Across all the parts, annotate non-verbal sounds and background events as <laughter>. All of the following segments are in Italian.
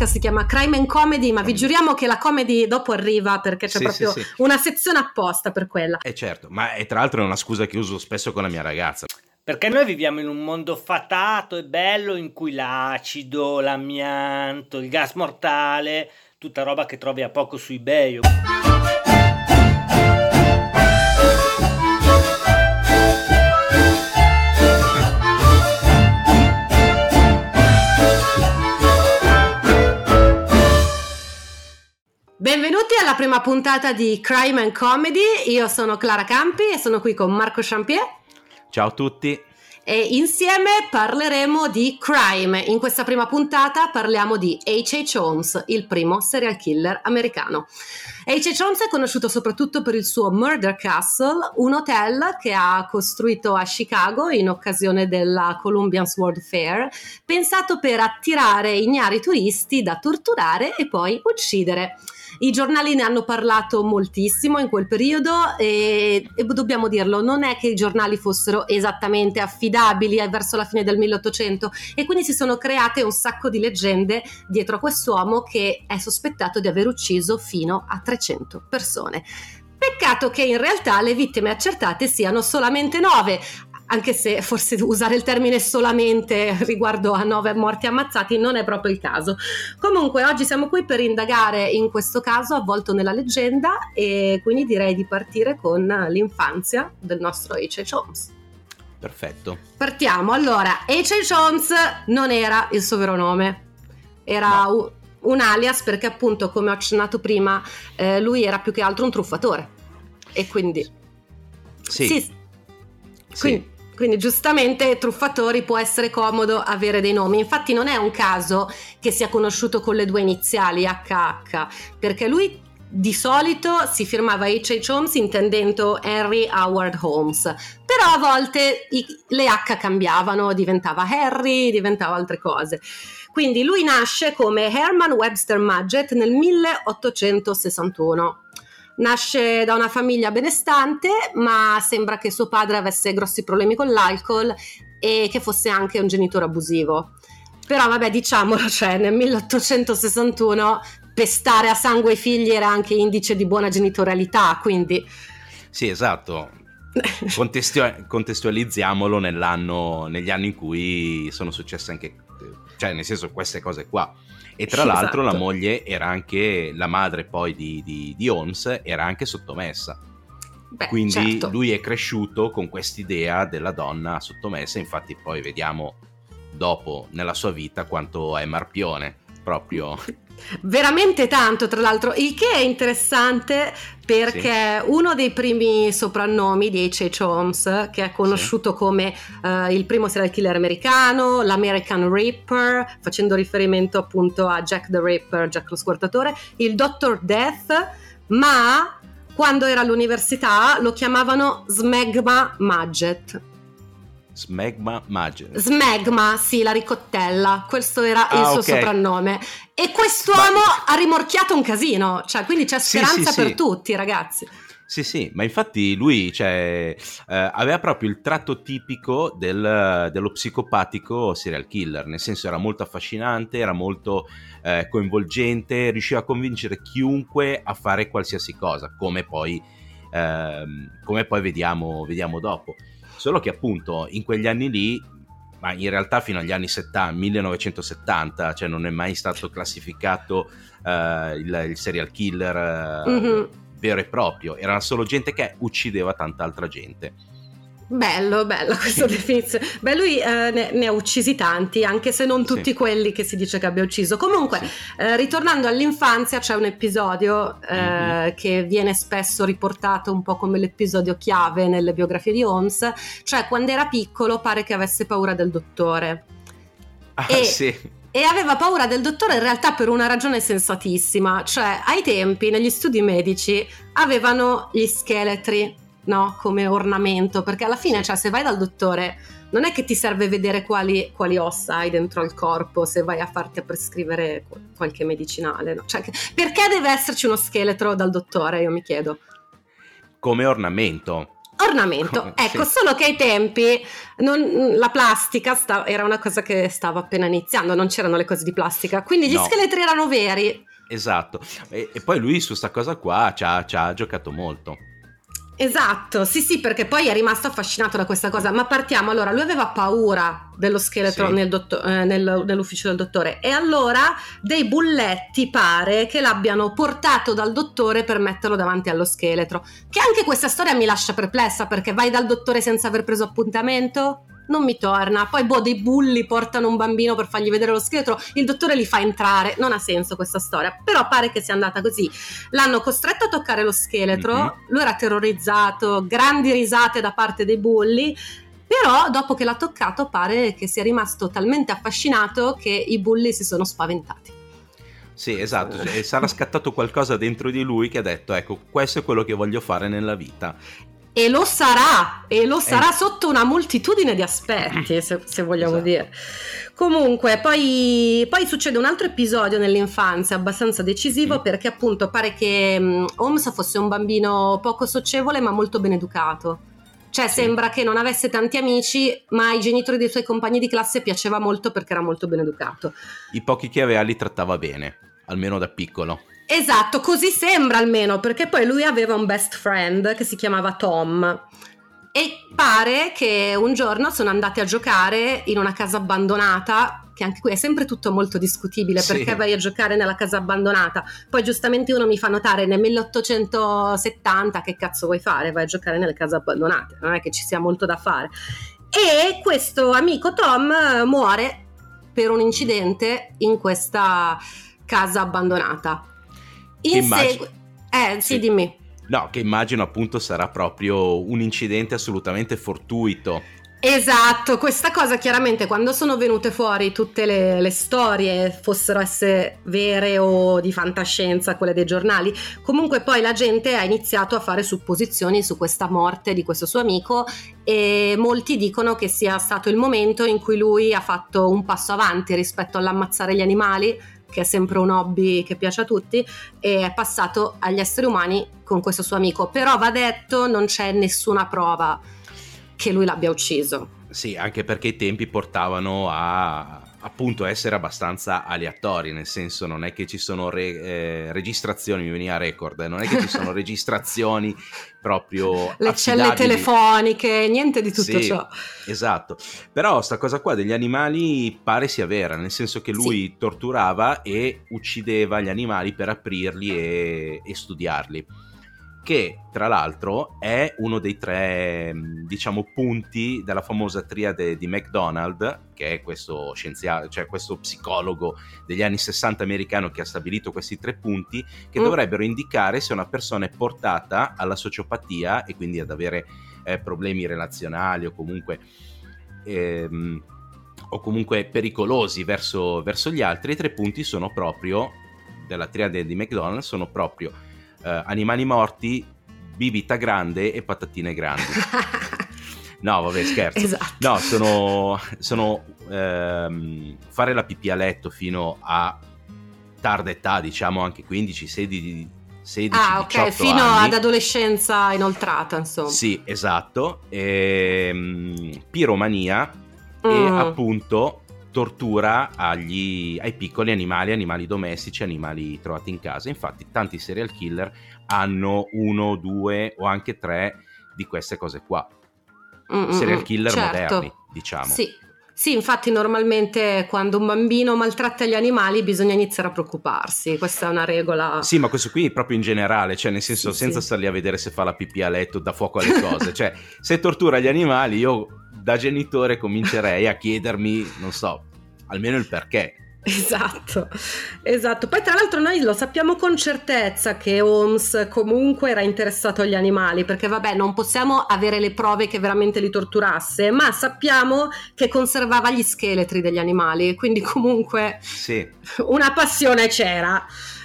Podcast si chiama Crime and Comedy, ma vi giuriamo che la comedy dopo arriva perché c'è Sì, proprio sì, sì. una sezione apposta per quella. Eh certo, ma è, tra l'altro è una scusa che uso spesso con la mia ragazza. Perché noi viviamo in un mondo fatato e bello in cui l'acido, l'amianto, il gas mortale, tutta roba che trovi a poco su eBay. Benvenuti alla prima puntata di Crime and Comedy. Io sono Clara Campi e sono qui con Marco Champier Ciao a tutti. e insieme parleremo di crime. In questa prima puntata parliamo di H.H. Holmes, il primo serial killer americano. H.H. Holmes è conosciuto soprattutto per il suo Murder Castle, un hotel che ha costruito a Chicago in occasione della Columbian's World Fair, pensato per attirare ignari turisti da torturare e poi uccidere. I giornali ne hanno parlato moltissimo in quel periodo e, e dobbiamo dirlo, non è che i giornali fossero esattamente affidabili eh, verso la fine del 1800 e quindi si sono create un sacco di leggende dietro a quest'uomo che è sospettato di aver ucciso fino a 300 persone. Peccato che in realtà le vittime accertate siano solamente 9, anche se forse usare il termine solamente <laughs> riguardo a nove morti ammazzati non è proprio il caso. Comunque oggi siamo qui per indagare in questo caso avvolto nella leggenda e quindi direi di partire con l'infanzia del nostro H.H. Holmes. Perfetto. Partiamo, allora, H.H. Holmes non era il suo vero nome, era No. un alias perché appunto come ho accennato prima eh, lui era più che altro un truffatore e quindi... Sì. sì, sì. quindi, quindi giustamente truffatori può essere comodo avere dei nomi. Infatti non è un caso che sia conosciuto con le due iniziali HH, perché lui di solito si firmava H.H. Holmes intendendo Henry Howard Holmes, però a volte i- le H cambiavano, diventava Harry, diventava altre cose. Quindi lui nasce come Herman Webster Mudgett nel 1861. Nasce da una famiglia benestante, ma sembra che suo padre avesse grossi problemi con l'alcol e che fosse anche un genitore abusivo. Però vabbè, diciamolo, cioè nel 1861 pestare a sangue i figli era anche indice di buona genitorialità, quindi Sì, esatto. Contestu- contestualizziamolo negli anni in cui sono successe anche, cioè nel senso queste cose qua. E tra Sì, l'altro esatto. la moglie era anche, la madre poi di, di- di Holmes era anche sottomessa. beh, Quindi certo. lui è cresciuto con quest'idea della donna sottomessa, infatti poi vediamo dopo nella sua vita quanto è marpione, proprio. <laughs> Veramente tanto, tra l'altro, il che è interessante perché uno dei primi soprannomi di H.H. Holmes, che è conosciuto come eh, il primo serial killer americano, l'American Ripper, facendo riferimento appunto a Jack the Ripper, Jack lo squartatore, il Dr. Death, ma quando era all'università lo chiamavano Smegma Mudgett. Smegma Magent. Smegma, sì, la ricottella, questo era il Ah, suo ok. soprannome. E quest'uomo ha rimorchiato un casino, cioè quindi c'è Sì, speranza sì, per sì. tutti, ragazzi. Sì, sì, ma infatti lui cioè, eh, aveva proprio il tratto tipico del- dello psicopatico serial killer, nel senso era molto affascinante, era molto eh, coinvolgente, riusciva a convincere chiunque a fare qualsiasi cosa, come poi, ehm, come poi vediamo, vediamo dopo. Solo che appunto in quegli anni lì, ma in realtà fino agli anni 70, 1970, cioè non è mai stato classificato eh, il, il serial killer eh, Mhm. vero e proprio, era solo gente che uccideva tanta altra gente. Bello, bella questa <laughs> definizione. Beh, lui eh, ne, ne ha uccisi tanti, anche se non tutti Sì. quelli che si dice che abbia ucciso. Comunque, Sì. eh, ritornando all'infanzia, c'è un episodio eh, Mhm. che viene spesso riportato un po' come l'episodio chiave nelle biografie di Holmes, cioè quando era piccolo pare che avesse paura del dottore. Ah, E- sì. e aveva paura del dottore in realtà per una ragione sensatissima, cioè ai tempi negli studi medici avevano gli scheletri no? come ornamento, perché alla fine cioè, se vai dal dottore non è che ti serve vedere quali, quali, ossa hai dentro al corpo se vai a farti a prescrivere qualche medicinale, no? cioè, perché deve esserci uno scheletro dal dottore, io mi chiedo. Come ornamento ornamento. <laughs> Ecco, sì. solo che ai tempi non, la plastica sta, era una cosa che stava appena iniziando, non c'erano le cose di plastica, quindi gli no. scheletri erano veri. Esatto, e, e, poi lui su questa cosa qua ci ha, ci ha giocato molto. Esatto, sì sì, perché poi è rimasto affascinato da questa cosa, ma partiamo, allora lui aveva paura dello scheletro sì. nel dotto- eh, nel, nell'ufficio del dottore e allora dei bulletti pare che l'abbiano portato dal dottore per metterlo davanti allo scheletro, che anche questa storia mi lascia perplessa perché vai dal dottore senza aver preso appuntamento? Non mi torna. Poi, boh, dei bulli portano un bambino per fargli vedere lo scheletro, il dottore li fa entrare. Non ha senso questa storia, però pare che sia andata così. L'hanno costretto a toccare lo scheletro, mm-hmm. lui era terrorizzato, grandi risate da parte dei bulli. Però dopo che l'ha toccato pare che sia rimasto talmente affascinato che i bulli si sono spaventati. Sì, esatto, cioè, sarà scattato qualcosa dentro di lui che ha detto, ecco, questo è quello che voglio fare nella vita. E lo sarà, e lo sarà eh. sotto una moltitudine di aspetti, se, se vogliamo esatto. dire. Comunque, poi, poi, succede un altro episodio nell'infanzia abbastanza decisivo mm. perché appunto pare che um, Holmes fosse un bambino poco socievole ma molto ben educato. Cioè sì. sembra che non avesse tanti amici, ma ai genitori dei suoi compagni di classe piaceva molto perché era molto ben educato. I pochi che aveva li trattava bene, almeno da piccolo. Esatto, così sembra almeno, perché poi lui aveva un best friend che si chiamava Tom. E pare che un giorno sono andati a giocare in una casa abbandonata, che anche qui è sempre tutto molto discutibile, sì. perché vai a giocare nella casa abbandonata. Poi giustamente uno mi fa notare nel 1870 che cazzo vuoi fare? Vai a giocare nelle case abbandonate, non è che ci sia molto da fare. E questo amico Tom muore per un incidente in questa casa abbandonata. In seguito... Eh, sì, sì, dimmi. No, che immagino appunto sarà proprio un incidente assolutamente fortuito. Esatto, questa cosa chiaramente quando sono venute fuori tutte le, le, storie, fossero esse vere o di fantascienza, quelle dei giornali, comunque poi la gente ha iniziato a fare supposizioni su questa morte di questo suo amico e molti dicono che sia stato il momento in cui lui ha fatto un passo avanti rispetto all'ammazzare gli animali, che è sempre un hobby che piace a tutti, e è passato agli esseri umani con questo suo amico. Però va detto, non c'è nessuna prova che lui l'abbia ucciso. Sì, anche perché i tempi portavano a appunto essere abbastanza aleatori, nel senso non è che ci sono re, eh, registrazioni, mi veniva record, eh, non è che ci sono <laughs> registrazioni proprio le celle telefoniche, niente di tutto sì, ciò. Esatto. Però sta cosa qua degli animali pare sia vera, nel senso che lui sì. torturava e uccideva gli animali per aprirli e, e studiarli che tra l'altro è uno dei tre diciamo punti della famosa triade di McDonald che è questo scienziato cioè questo psicologo degli anni 60 americano che ha stabilito questi tre punti che mm. dovrebbero indicare se una persona è portata alla sociopatia e quindi ad avere eh, problemi relazionali o comunque ehm, o comunque pericolosi verso, verso gli altri i tre punti sono proprio della triade di McDonald sono proprio uh, animali morti, bibita grande e patatine grandi. <laughs> No, vabbè, scherzo. Esatto. No, sono, sono ehm, fare la pipì a letto fino a tarda età, diciamo anche 15, 16, 16 ah, ok, fino anni. ad adolescenza inoltrata, insomma. Sì, esatto. E, ehm, piromania mm. e appunto tortura agli, ai piccoli animali, animali domestici, animali trovati in casa. Infatti tanti serial killer hanno uno, due o anche tre di queste cose qua. Mm-mm, serial killer certo. moderni, diciamo. Sì. Sì, infatti normalmente quando un bambino maltratta gli animali bisogna iniziare a preoccuparsi, questa è una regola. Sì, ma questo qui proprio in generale, cioè nel senso sì, senza sì. starli a vedere se fa la pipì a letto, dà fuoco alle cose, <laughs> cioè se tortura gli animali io da genitore comincerei a chiedermi, non so, almeno il perché. Esatto, esatto. Poi tra l'altro noi lo sappiamo con certezza che Holmes comunque era interessato agli animali, perché vabbè non possiamo avere le prove che veramente li torturasse, ma sappiamo che conservava gli scheletri degli animali, quindi comunque sì. una passione c'era,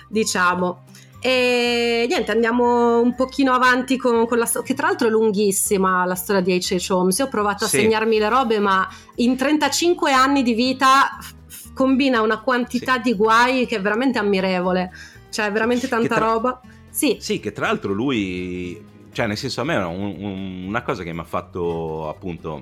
diciamo. E niente, andiamo un pochino avanti con, con la storia, che tra l'altro è lunghissima la storia di H.H. Holmes. Io ho provato Sì. a segnarmi le robe, ma in 35 anni di vita f- combina una quantità Sì. di guai che è veramente ammirevole. Cioè, veramente tanta tra- roba. Sì, Sì, che tra l'altro lui, cioè nel senso a me è un- un- una cosa che mi ha fatto appunto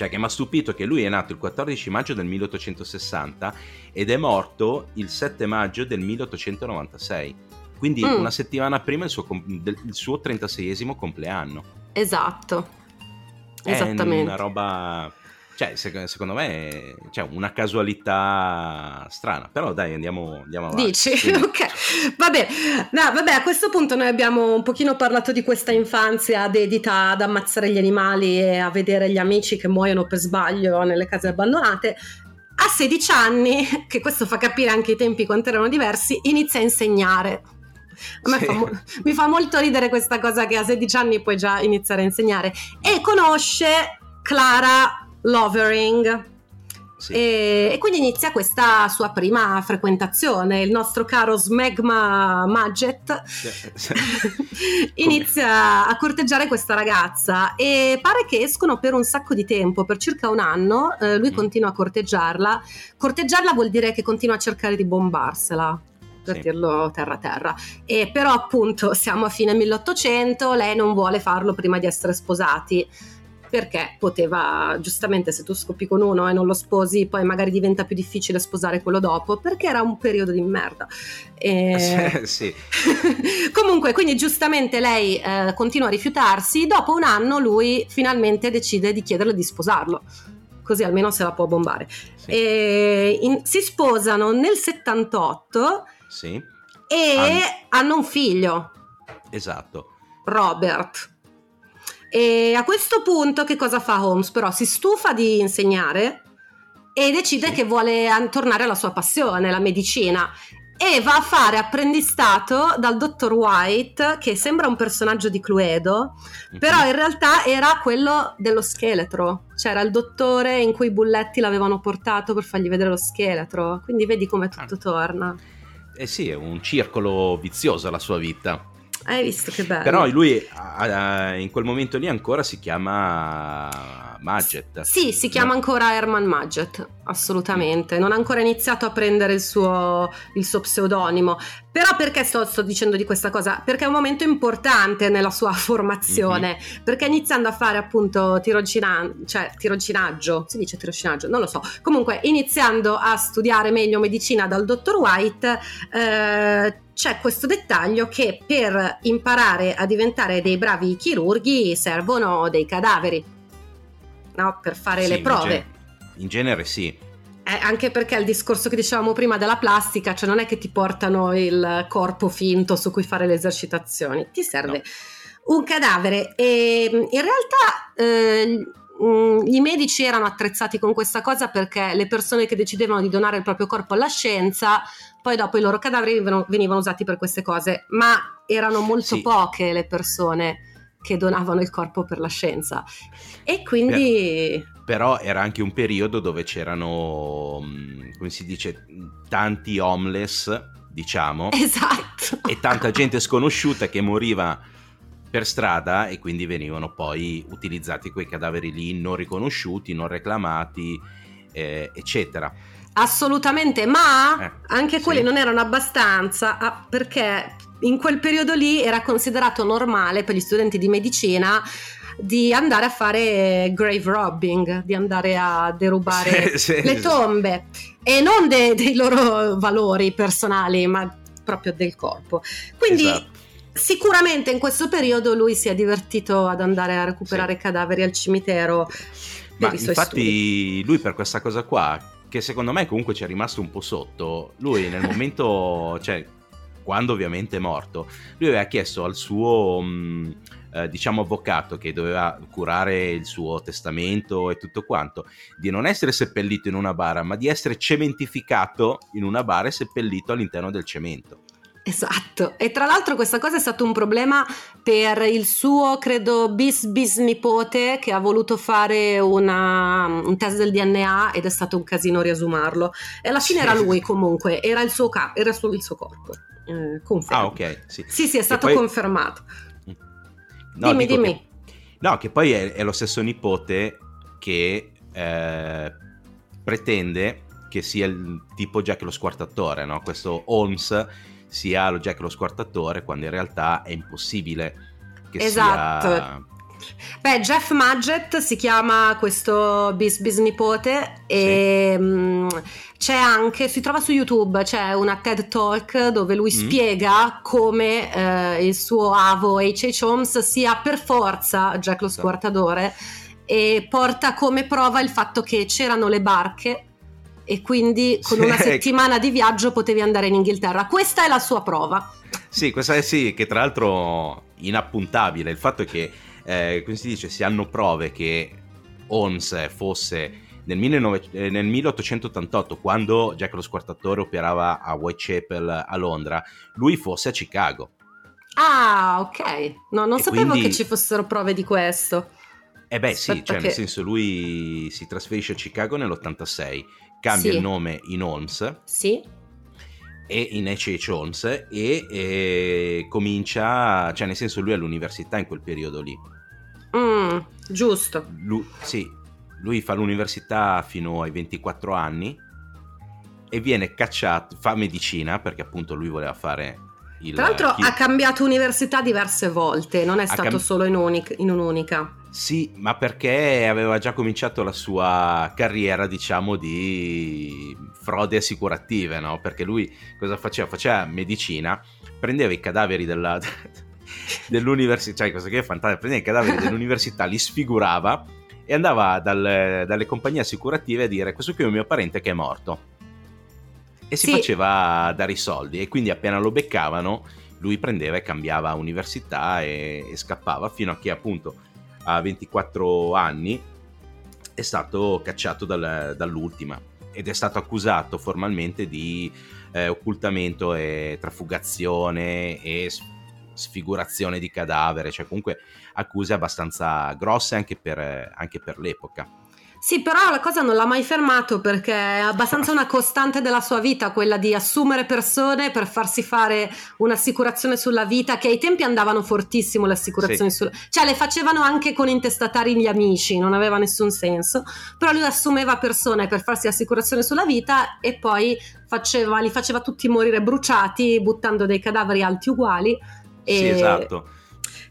Cioè che mi ha stupito che lui è nato il 14 maggio del 1860 ed è morto il 7 maggio del 1896. Quindi Mm. una settimana prima il suo, il suo 36esimo compleanno. esatto. È Esattamente. una roba... Cioè, sec- secondo me è cioè, una casualità strana. Però dai, andiamo, andiamo avanti. Dici? Quindi- <laughs> ok. Vabbè. No, vabbè, a questo punto noi abbiamo un pochino parlato di questa infanzia dedita ad ammazzare gli animali e a vedere gli amici che muoiono per sbaglio nelle case abbandonate. A 16 anni, <laughs> che questo fa capire anche i tempi quanto erano diversi, inizia a insegnare. A me Sì. fa mo- mi fa molto ridere questa cosa che a 16 anni puoi già iniziare a insegnare. E conosce Clara Lovering, Sì. e, e quindi inizia questa sua prima frequentazione. Il nostro caro Smegma Maget <laughs> inizia a corteggiare questa ragazza e pare che escono per un sacco di tempo, per circa un anno. eh, lui Mm. continua a corteggiarla. Corteggiarla vuol dire che continua a cercare di bombarsela. Per Sì. dirlo terra terra, e però appunto siamo a fine 1800. Lei non vuole farlo prima di essere sposati perché poteva, giustamente, se tu scoppi con uno e non lo sposi, poi magari diventa più difficile sposare quello dopo, perché era un periodo di merda. E- <laughs> sì. <laughs> Comunque, quindi giustamente lei eh, continua a rifiutarsi. Dopo un anno, lui finalmente decide di chiederle di sposarlo. Così almeno se la può bombare. Sì. In- si sposano nel 78 Sì, e Hanno- hanno un figlio. esatto. Robert. E a questo punto che cosa fa Holmes? Però si stufa di insegnare e decide Sì. che vuole tornare alla sua passione, la medicina. E va a fare apprendistato dal dottor White, che sembra un personaggio di Cluedo, però in realtà era quello dello scheletro. C'era il dottore in cui i bulletti l'avevano portato per fargli vedere lo scheletro. Quindi vedi come tutto torna. Eh sì, è un circolo vizioso la sua vita. Hai visto che bello? Però lui a- a- in quel momento lì ancora si chiama Maget. Sì, si chiama ancora Herman Maget, assolutamente. Non ha ancora iniziato a prendere il suo, il suo pseudonimo. Però perché sto, sto dicendo di questa cosa? Perché è un momento importante nella sua <laughs> formazione. Perché iniziando a fare appunto tirocina- cioè, tirocinaggio, si dice tirocinaggio, non lo so. Comunque, iniziando a studiare meglio medicina dal dottor White, eh, c'è questo dettaglio che per imparare a diventare dei bravi chirurghi servono dei cadaveri, no? Per fare Sì, le in prove. gen- In genere sì. Eh, anche perché il discorso che dicevamo prima della plastica, cioè non è che ti portano il corpo finto su cui fare le esercitazioni, ti serve un cadavere. E in realtà eh, mm, i medici erano attrezzati con questa cosa perché le persone che decidevano di donare il proprio corpo alla scienza, poi dopo i loro cadaveri venivano, venivano usati per queste cose, ma erano molto Sì. poche le persone che donavano il corpo per la scienza. E quindi... Però era anche un periodo dove c'erano, mh, come si dice, tanti homeless, diciamo, Esatto. e tanta gente sconosciuta che moriva per strada e quindi venivano poi utilizzati quei cadaveri lì non riconosciuti, non reclamati, eh, eccetera. Assolutamente, ma Eh, anche sì. quelli non erano abbastanza ah, perché in quel periodo lì era considerato normale per gli studenti di medicina di andare a fare grave robbing, di andare a derubare <laughs> Sì, sì, le tombe e non de- dei loro valori personali, ma proprio del corpo. Quindi Esatto. Sicuramente in questo periodo lui si è divertito ad andare a recuperare Sì. cadaveri al cimitero Ma i suoi studi. infatti lui per questa cosa qua, che secondo me comunque ci è rimasto un po' sotto, lui nel momento, <laughs> cioè quando ovviamente è morto, lui aveva chiesto al suo, mh, eh, diciamo, avvocato che doveva curare il suo testamento e tutto quanto, di non essere seppellito in una bara, ma di essere cementificato in una bara e seppellito all'interno del cemento. Esatto, e tra l'altro questa cosa è stato un problema per il suo, credo, bis bisnipote che ha voluto fare una- un test del DNA ed è stato un casino riesumarlo. E alla fine Sì. era lui comunque, era il suo, ca- era solo il suo corpo. Eh, confermo. Ah, ok, sì. Sì, sì, è stato poi- confermato. No, dimmi, dico che- dimmi. no, che poi è, è lo stesso nipote che eh, pretende che sia il tipo Jack lo squartatore, no? Questo Holmes sia lo Jack lo squartatore quando in realtà è impossibile che Esatto. sia... Beh, Jeff Madgett si chiama questo bis bisnipote e mm, c'è anche, si trova su YouTube, c'è una TED Talk dove lui Mm. spiega come eh, il suo avo H.H. Holmes sia per forza Jack lo Esatto. squartatore e porta come prova il fatto che c'erano le barche e quindi con Sì. una settimana di viaggio potevi andare in Inghilterra. Questa è la sua prova. Sì, questa è sì, che tra l'altro inappuntabile. Il fatto è che, eh, come si dice, si hanno prove che Holmes fosse nel, 19 eh, nel 1888, quando Jack lo squartatore operava a Whitechapel a Londra, lui fosse a Chicago. Ah, ok. No, non E sapevo quindi- che ci fossero prove di questo. E beh sì, Aspetta cioè che- nel senso lui si trasferisce a Chicago nell'86, cambia Sì. il nome in Holmes Sì. e in H.H. Holmes e, e comincia, cioè nel senso lui è all'università in quel periodo lì. Mm, giusto. Lu- sì, lui fa l'università fino ai 24 anni e viene cacciato, fa medicina perché appunto lui voleva fare il... Tra l'altro chi- ha cambiato università diverse volte, non è stato cam- solo in, unic- in un'unica. Sì, ma perché aveva già cominciato la sua carriera, diciamo, di frode assicurative, no? Perché lui cosa faceva? Faceva medicina, prendeva i cadaveri della, <laughs> dell'università, cioè cosa che è fantastico, prendeva i cadaveri <laughs> dell'università, li sfigurava e andava dal- dalle compagnie assicurative a dire questo qui è un mio parente che è morto. E si Sì. faceva dare i soldi e quindi appena lo beccavano lui prendeva e cambiava università e, e scappava fino a che appunto a 24 anni è stato cacciato dal- dall'ultima ed è stato accusato formalmente di eh, occultamento e trafugazione e sfigurazione di cadavere, cioè comunque accuse abbastanza grosse anche per, anche per l'epoca. Sì, però la cosa non l'ha mai fermato perché è abbastanza una costante della sua vita quella di assumere persone per farsi fare un'assicurazione sulla vita, che ai tempi andavano fortissimo le assicurazioni Sì. sulla cioè le facevano anche con intestatari gli amici, non aveva nessun senso, però lui assumeva persone per farsi l'assicurazione sulla vita e poi faceva, li faceva tutti morire bruciati buttando dei cadaveri alti uguali. E Sì, esatto.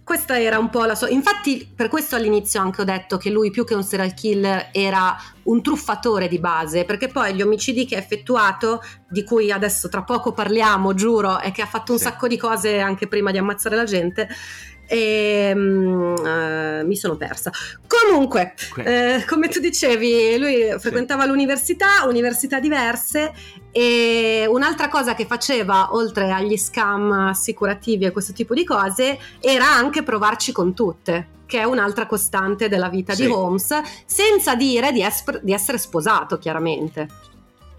Questa era un po' la sua. Infatti, per questo all'inizio anche ho detto che lui, più che un serial killer, era un truffatore di base. Perché poi gli omicidi che ha effettuato, di cui adesso tra poco parliamo, giuro, e che ha fatto un Sì. sacco di cose anche prima di ammazzare la gente. E mm, eh, mi sono persa. Comunque, Que- eh, come tu dicevi, lui frequentava l'università, università diverse e un'altra cosa che faceva, oltre agli scam assicurativi e questo tipo di cose, era anche provarci con tutte, che è un'altra costante della vita Sì. di Holmes, senza dire di, esper- di essere sposato, chiaramente.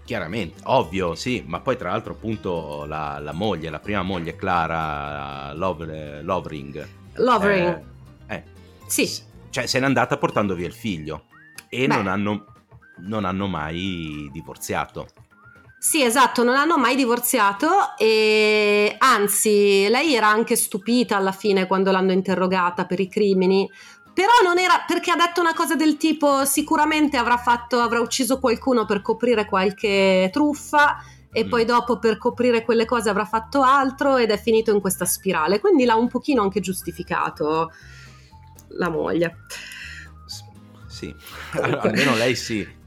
Chiaramente, ovvio, sì, ma poi tra l'altro appunto la, la moglie, la prima moglie Clara Love- Lovering, Lovering, eh, eh, sì. cioè se n'è andata portando via il figlio e non hanno, non hanno mai divorziato. Sì, esatto, non hanno mai divorziato e anzi, lei era anche stupita alla fine quando l'hanno interrogata per i crimini. Però non era perché ha detto una cosa del tipo sicuramente avrà fatto avrà ucciso qualcuno per coprire qualche truffa e Mm. poi dopo per coprire quelle cose avrà fatto altro ed è finito in questa spirale. Quindi l'ha un pochino anche giustificato. la moglie. Sì, <laughs> almeno lei sì.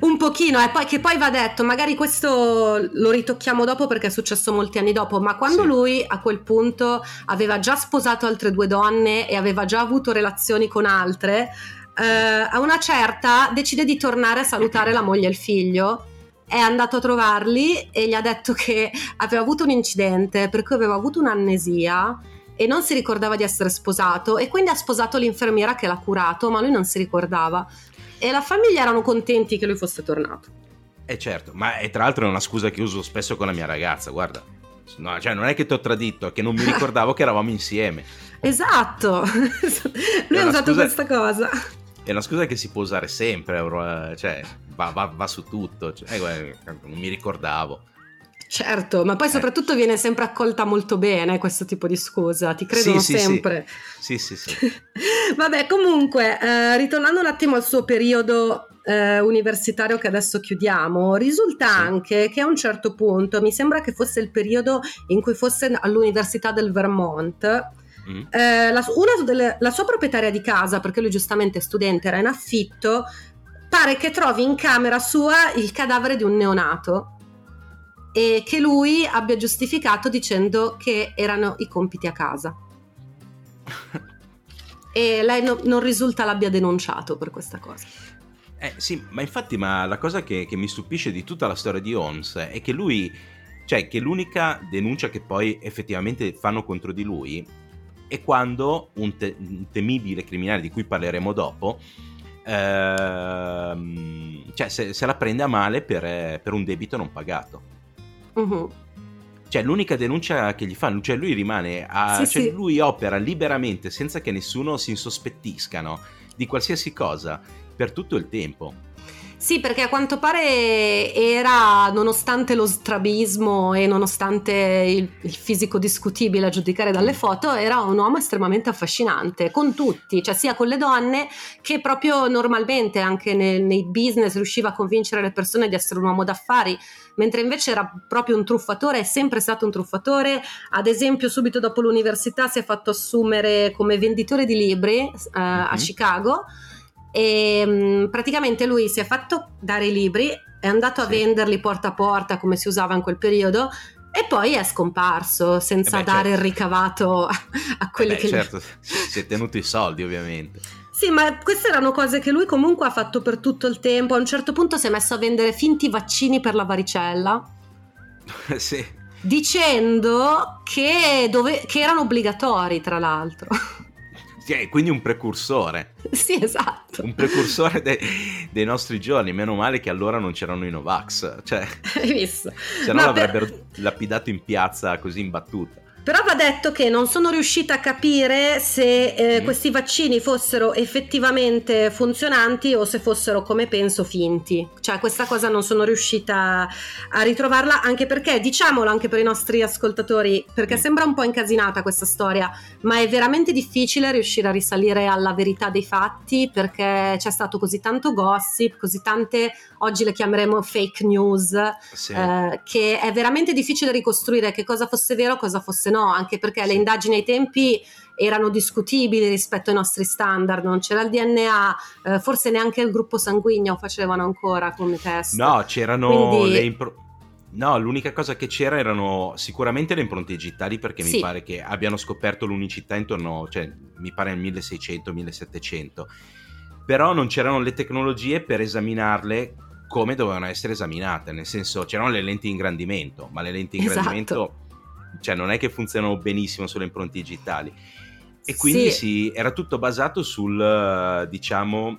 Un pochino, eh, poi, che poi va detto, magari questo lo ritocchiamo dopo perché è successo molti anni dopo, ma quando Sì. lui a quel punto aveva già sposato altre due donne e aveva già avuto relazioni con altre, eh, a una certa decide di tornare a salutare la moglie e il figlio. È andato a trovarli e gli ha detto che aveva avuto un incidente per cui aveva avuto un'amnesia e non si ricordava di essere sposato e quindi ha sposato l'infermiera che l'ha curato, ma lui non si ricordava. E la famiglia erano contenti che lui fosse tornato. Eh certo, ma è tra l'altro è una scusa che uso spesso con la mia ragazza, guarda. No, cioè non è che ti ho tradito, è che non mi ricordavo che eravamo insieme. Esatto, <laughs> lui ha usato scusa- questa cosa. È una scusa che si può usare sempre, eh, cioè va, va- va su tutto. Cioè, eh, non mi ricordavo. Certo, ma poi Eh. soprattutto viene sempre accolta molto bene questo tipo di scusa, ti credono Sì, sì, sì. sempre. Sì, sì, sì. <laughs> Vabbè, comunque, eh, ritornando un attimo al suo periodo eh, universitario che adesso chiudiamo, risulta Sì. anche che a un certo punto, mi sembra che fosse il periodo in cui fosse all'Università del Vermont, Mm. eh, la, una delle- la sua proprietaria di casa, perché lui giustamente è studente, era in affitto, pare che trovi in camera sua il cadavere di un neonato e che lui abbia giustificato dicendo che erano i compiti a casa. E lei no- non risulta l'abbia denunciato per questa cosa. Eh, sì, ma infatti ma la cosa che, che mi stupisce di tutta la storia di Holmes è che lui, cioè che l'unica denuncia che poi effettivamente fanno contro di lui è quando un, te- un temibile criminale di cui parleremo dopo, ehm, cioè se, se la prende a male per, per un debito non pagato. Mhm. Cioè, l'unica denuncia che gli fanno, cioè lui rimane a. Sì, cioè, sì. lui opera liberamente senza che nessuno si insospettiscano di qualsiasi cosa per tutto il tempo. Sì, perché a quanto pare era, nonostante lo strabismo e nonostante il, il fisico discutibile a giudicare dalle foto, era un uomo estremamente affascinante con tutti, cioè sia con le donne che proprio normalmente anche nel- nei business riusciva a convincere le persone di essere un uomo d'affari, mentre invece era proprio un truffatore, è sempre stato un truffatore. Ad esempio, subito dopo l'università si è fatto assumere come venditore di libri eh, a Mhm. Chicago e mm, praticamente lui si è fatto dare i libri, è andato a Sì. venderli porta a porta come si usava in quel periodo e poi è scomparso senza Eh beh, dare certo. il ricavato a, a quelli Eh beh, che certo, si è tenuto i soldi, ovviamente. Sì, ma queste erano cose che lui comunque ha fatto per tutto il tempo. A un certo punto si è messo a vendere finti vaccini per la varicella, <laughs> sì. dicendo che, dove- che erano obbligatori, tra l'altro. Sì, e quindi un precursore, <laughs> sì, esatto. un precursore de- dei nostri giorni. Meno male che allora non c'erano i Novax, cioè, <laughs> Hai visto? se no Ma per- l'avrebbero lapidato in piazza così in battuta. Però va detto che non sono riuscita a capire se eh, Mm. questi vaccini fossero effettivamente funzionanti o se fossero, come penso, finti. Cioè, questa cosa non sono riuscita a ritrovarla, anche perché, diciamolo anche per i nostri ascoltatori, perché Mm. sembra un po' incasinata questa storia, ma è veramente difficile riuscire a risalire alla verità dei fatti perché c'è stato così tanto gossip, così tante, oggi le chiameremo fake news, Sì. eh, che è veramente difficile ricostruire che cosa fosse vero e cosa fosse no, anche perché le indagini ai tempi erano discutibili rispetto ai nostri standard, non c'era il DNA, eh, forse neanche il gruppo sanguigno facevano ancora come test. No, c'erano Quindi- le impro- No, l'unica cosa che c'era erano sicuramente le impronte digitali perché mi Sì. pare che abbiano scoperto l'unicità intorno, cioè mi pare nel 1600-1700. Però non c'erano le tecnologie per esaminarle come dovevano essere esaminate, nel senso c'erano le lenti di ingrandimento, ma le lenti di Esatto. Cioè non è che funzionano benissimo sulle impronte digitali. E quindi Sì. si- era tutto basato sul, eh, diciamo,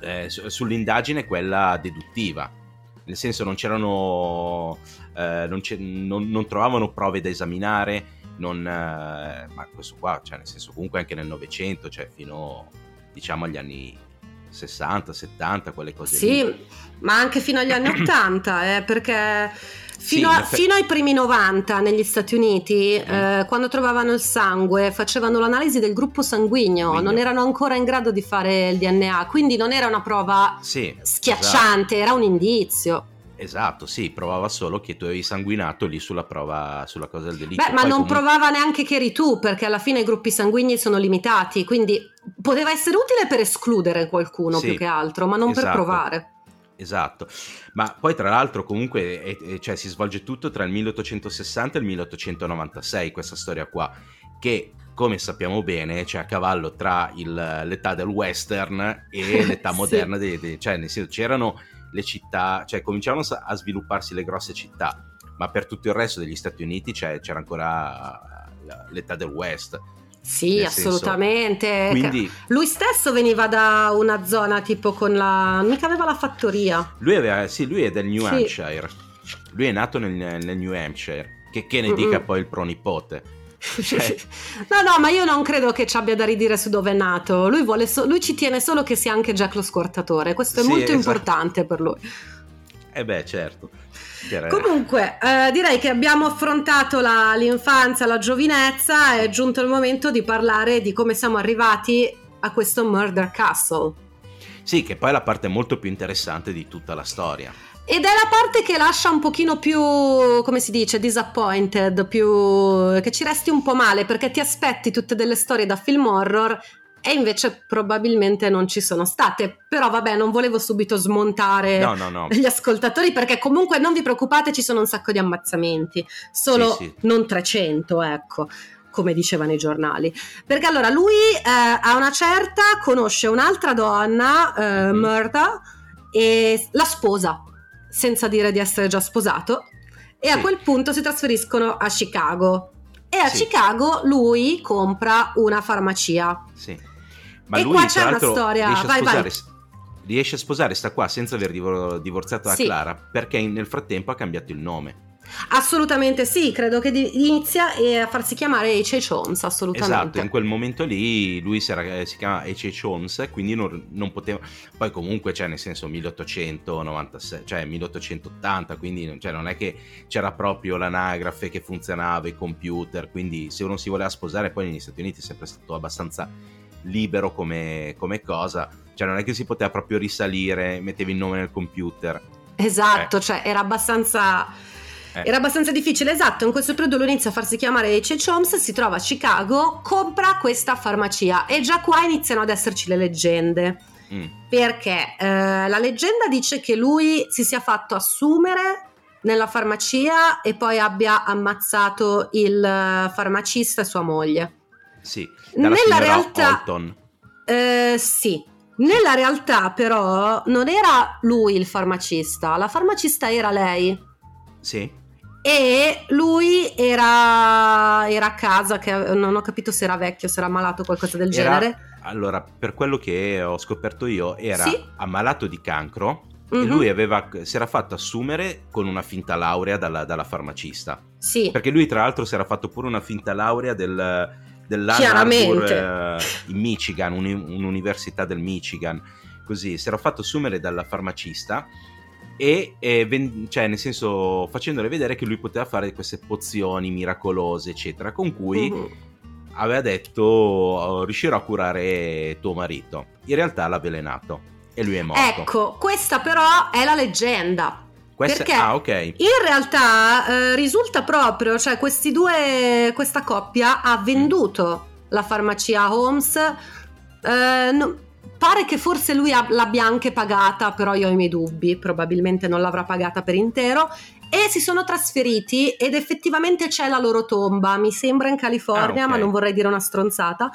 eh, su- sull'indagine quella deduttiva. Nel senso non c'erano, eh, non, non- non trovavano prove da esaminare, non, eh, ma questo qua, cioè nel senso comunque anche nel Novecento, cioè fino diciamo agli anni 60, 70, quelle cose lì. Sì, ma anche fino agli anni <clears throat> 80, eh, perché Sì, fino, in a- effetti- fino ai primi 90 negli Stati Uniti, Mm. eh, quando trovavano il sangue, facevano l'analisi del gruppo sanguigno, Sanguigno. non erano ancora in grado di fare il DNA, quindi non era una prova Sì, schiacciante, era un indizio. esatto. Esatto, sì, provava solo che tu avevi sanguinato lì sulla prova, sulla cosa del delitto. Beh, ma Poi non comunque- provava neanche che eri tu, perché alla fine i gruppi sanguigni sono limitati, quindi poteva essere utile per escludere qualcuno Sì, più che altro, ma non per esatto. provare. Esatto, ma poi tra l'altro comunque è- è- cioè, si svolge tutto tra il 1860 e il 1896 questa storia qua, che come sappiamo bene c'è a cavallo tra il- l'età del western e <laughs> l'età Sì. moderna, dei- dei- cioè nel senso c'erano le città, cioè cominciavano a svilupparsi le grosse città, ma per tutto il resto degli Stati Uniti c'era ancora l'età del west. Sì, assolutamente. Quindi Lui stesso veniva da una zona tipo con la... mica aveva la fattoria. Lui, aveva, sì, lui è del New Sì. Hampshire. Lui è nato nel, nel New Hampshire. Che, che ne Mm-mm. dica poi il pronipote. Cioè- <laughs> no, no, ma io non credo che ci abbia da ridire su dove è nato. Lui, vuole so- lui ci tiene solo che sia anche Jack lo squartatore. Questo è Sì, molto esatto. importante per lui. Eh beh, certo. Comunque, eh, direi che abbiamo affrontato la- l'infanzia, la giovinezza. È giunto il momento di parlare di come siamo arrivati a questo Murder Castle. Sì, che poi è la parte molto più interessante di tutta la storia. Ed è la parte che lascia un pochino più, come si dice, disappointed, più che ci resti un po' male perché ti aspetti tutte delle storie da film horror e invece probabilmente non ci sono state. Però vabbè, non volevo subito smontare No, no, no. gli ascoltatori perché comunque non vi preoccupate, ci sono un sacco di ammazzamenti, solo Sì, sì. non 300, ecco. Come dicevano i giornali, perché allora lui eh, a una certa conosce un'altra donna, eh, Mhm. Murda, e la sposa senza dire di essere già sposato e a Sì. quel punto si trasferiscono a Chicago e a Sì. Chicago lui compra una farmacia. Sì. Ma E lui, qua c'è una storia. Riesce a, Vai, vai. sposare, riesce a sposare sta qua senza aver divor- divorziato da Sì. Clara perché nel frattempo ha cambiato il nome. Assolutamente sì, credo che inizia eh, a farsi chiamare H.H. Holmes, assolutamente. Esatto, in quel momento lì lui si, era- eh, si chiama H.H. Holmes, quindi non, non poteva... Poi comunque, cioè nel senso 1896, cioè 1880, quindi cioè, non è che c'era proprio l'anagrafe che funzionava, i computer, quindi se uno si voleva sposare poi negli Stati Uniti è sempre stato abbastanza libero come, come cosa, cioè non è che si poteva proprio risalire, mettevi il nome nel computer. Esatto, cioè era abbastanza... Eh. Era abbastanza difficile, esatto. In questo periodo lui inizia a farsi chiamare H.H. Holmes, si trova a Chicago, compra questa farmacia e già qua iniziano ad esserci le leggende. Mm, Perché eh, la leggenda dice che lui si sia fatto assumere nella farmacia e poi abbia ammazzato il eh, farmacista e sua moglie. sì, dalla Nella realtà- Holton. Eh, sì. Nella realtà però non era lui il farmacista, la farmacista era lei. Sì, E lui era, era a casa, che non ho capito se era vecchio, se era malato o qualcosa del Era- genere. Allora, per quello che ho scoperto io, era Sì. ammalato di cancro e Mhm. lui aveva- si era fatto assumere con una finta laurea dalla, dalla farmacista. Sì, Perché lui, tra l'altro, si era fatto pure una finta laurea del, dell'Ann Chiaramente. Arbor, eh, in Michigan, uni- un'università del Michigan. Così, si era fatto assumere dalla farmacista e, e ven- cioè, nel senso, facendole vedere che lui poteva fare queste pozioni miracolose, eccetera, con cui Mhm. aveva detto "Oh, riuscirò a curare tuo marito. In realtà l'ha avvelenato e lui è morto. Ecco, questa però è la leggenda. Questa- perché- Ah, ok. In realtà eh, risulta proprio, cioè questi due, questa coppia ha venduto la farmacia a Holmes. eh, no- pare che forse lui ab- l'abbia anche pagata, però io ho i miei dubbi, probabilmente non l'avrà pagata per intero. E si sono trasferiti ed effettivamente c'è la loro tomba, mi sembra in California, Ah, ok. ma non vorrei dire una stronzata.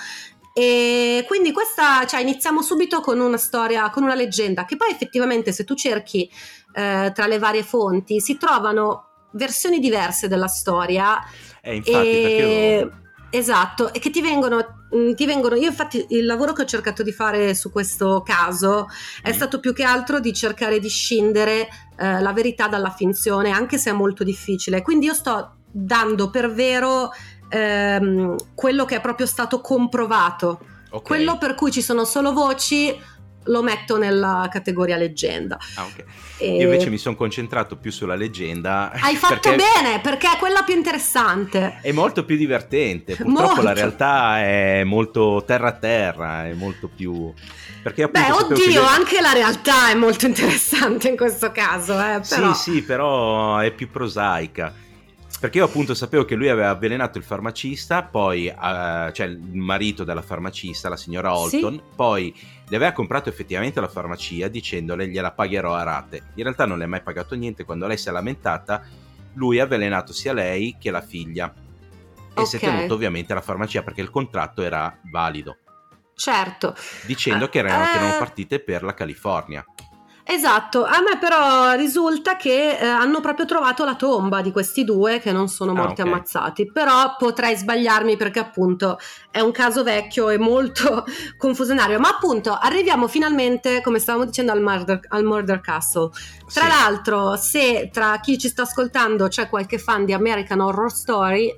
E quindi questa, cioè iniziamo subito con una storia, con una leggenda, che poi effettivamente se tu cerchi eh, tra le varie fonti si trovano versioni diverse della storia Eh, infatti, e- perché esatto e che ti vengono, mh, ti vengono io infatti il lavoro che ho cercato di fare su questo caso è Mm. stato più che altro di cercare di scindere eh, la verità dalla finzione anche se è molto difficile quindi io sto dando per vero ehm, quello che è proprio stato comprovato ok. quello per cui ci sono solo voci lo metto nella categoria leggenda. Ah, ok. E- Io invece mi sono concentrato più sulla leggenda. <laughs> Hai fatto perché bene, perché è quella più interessante. È molto più divertente. Purtroppo Molto. la realtà è molto terra a terra, è molto più. Perché appunto Beh, che oddio, lui- anche la realtà è molto <laughs> interessante in questo caso, eh, però... Sì, sì, però è più prosaica. Perché io appunto sapevo che lui aveva avvelenato il farmacista, poi, eh, cioè il marito della farmacista, la signora Holton, poi le aveva comprato effettivamente la farmacia dicendole gliela pagherò a rate. In realtà non le ha mai pagato niente, quando lei si è lamentata lui ha avvelenato sia lei che la figlia. E si è tenuto ovviamente la farmacia perché il contratto era valido, Certo. dicendo che erano, che erano Eh, partite per la California. Esatto, a me però risulta che eh, hanno proprio trovato la tomba di questi due che non sono Ah, morti ok. ammazzati, però potrei sbagliarmi perché appunto è un caso vecchio e molto <laughs> confusionario, ma appunto arriviamo finalmente, come stavamo dicendo, al Murder, al Murder Castle. Tra Sì. l'altro, se tra chi ci sta ascoltando c'è qualche fan di American Horror Story, eh,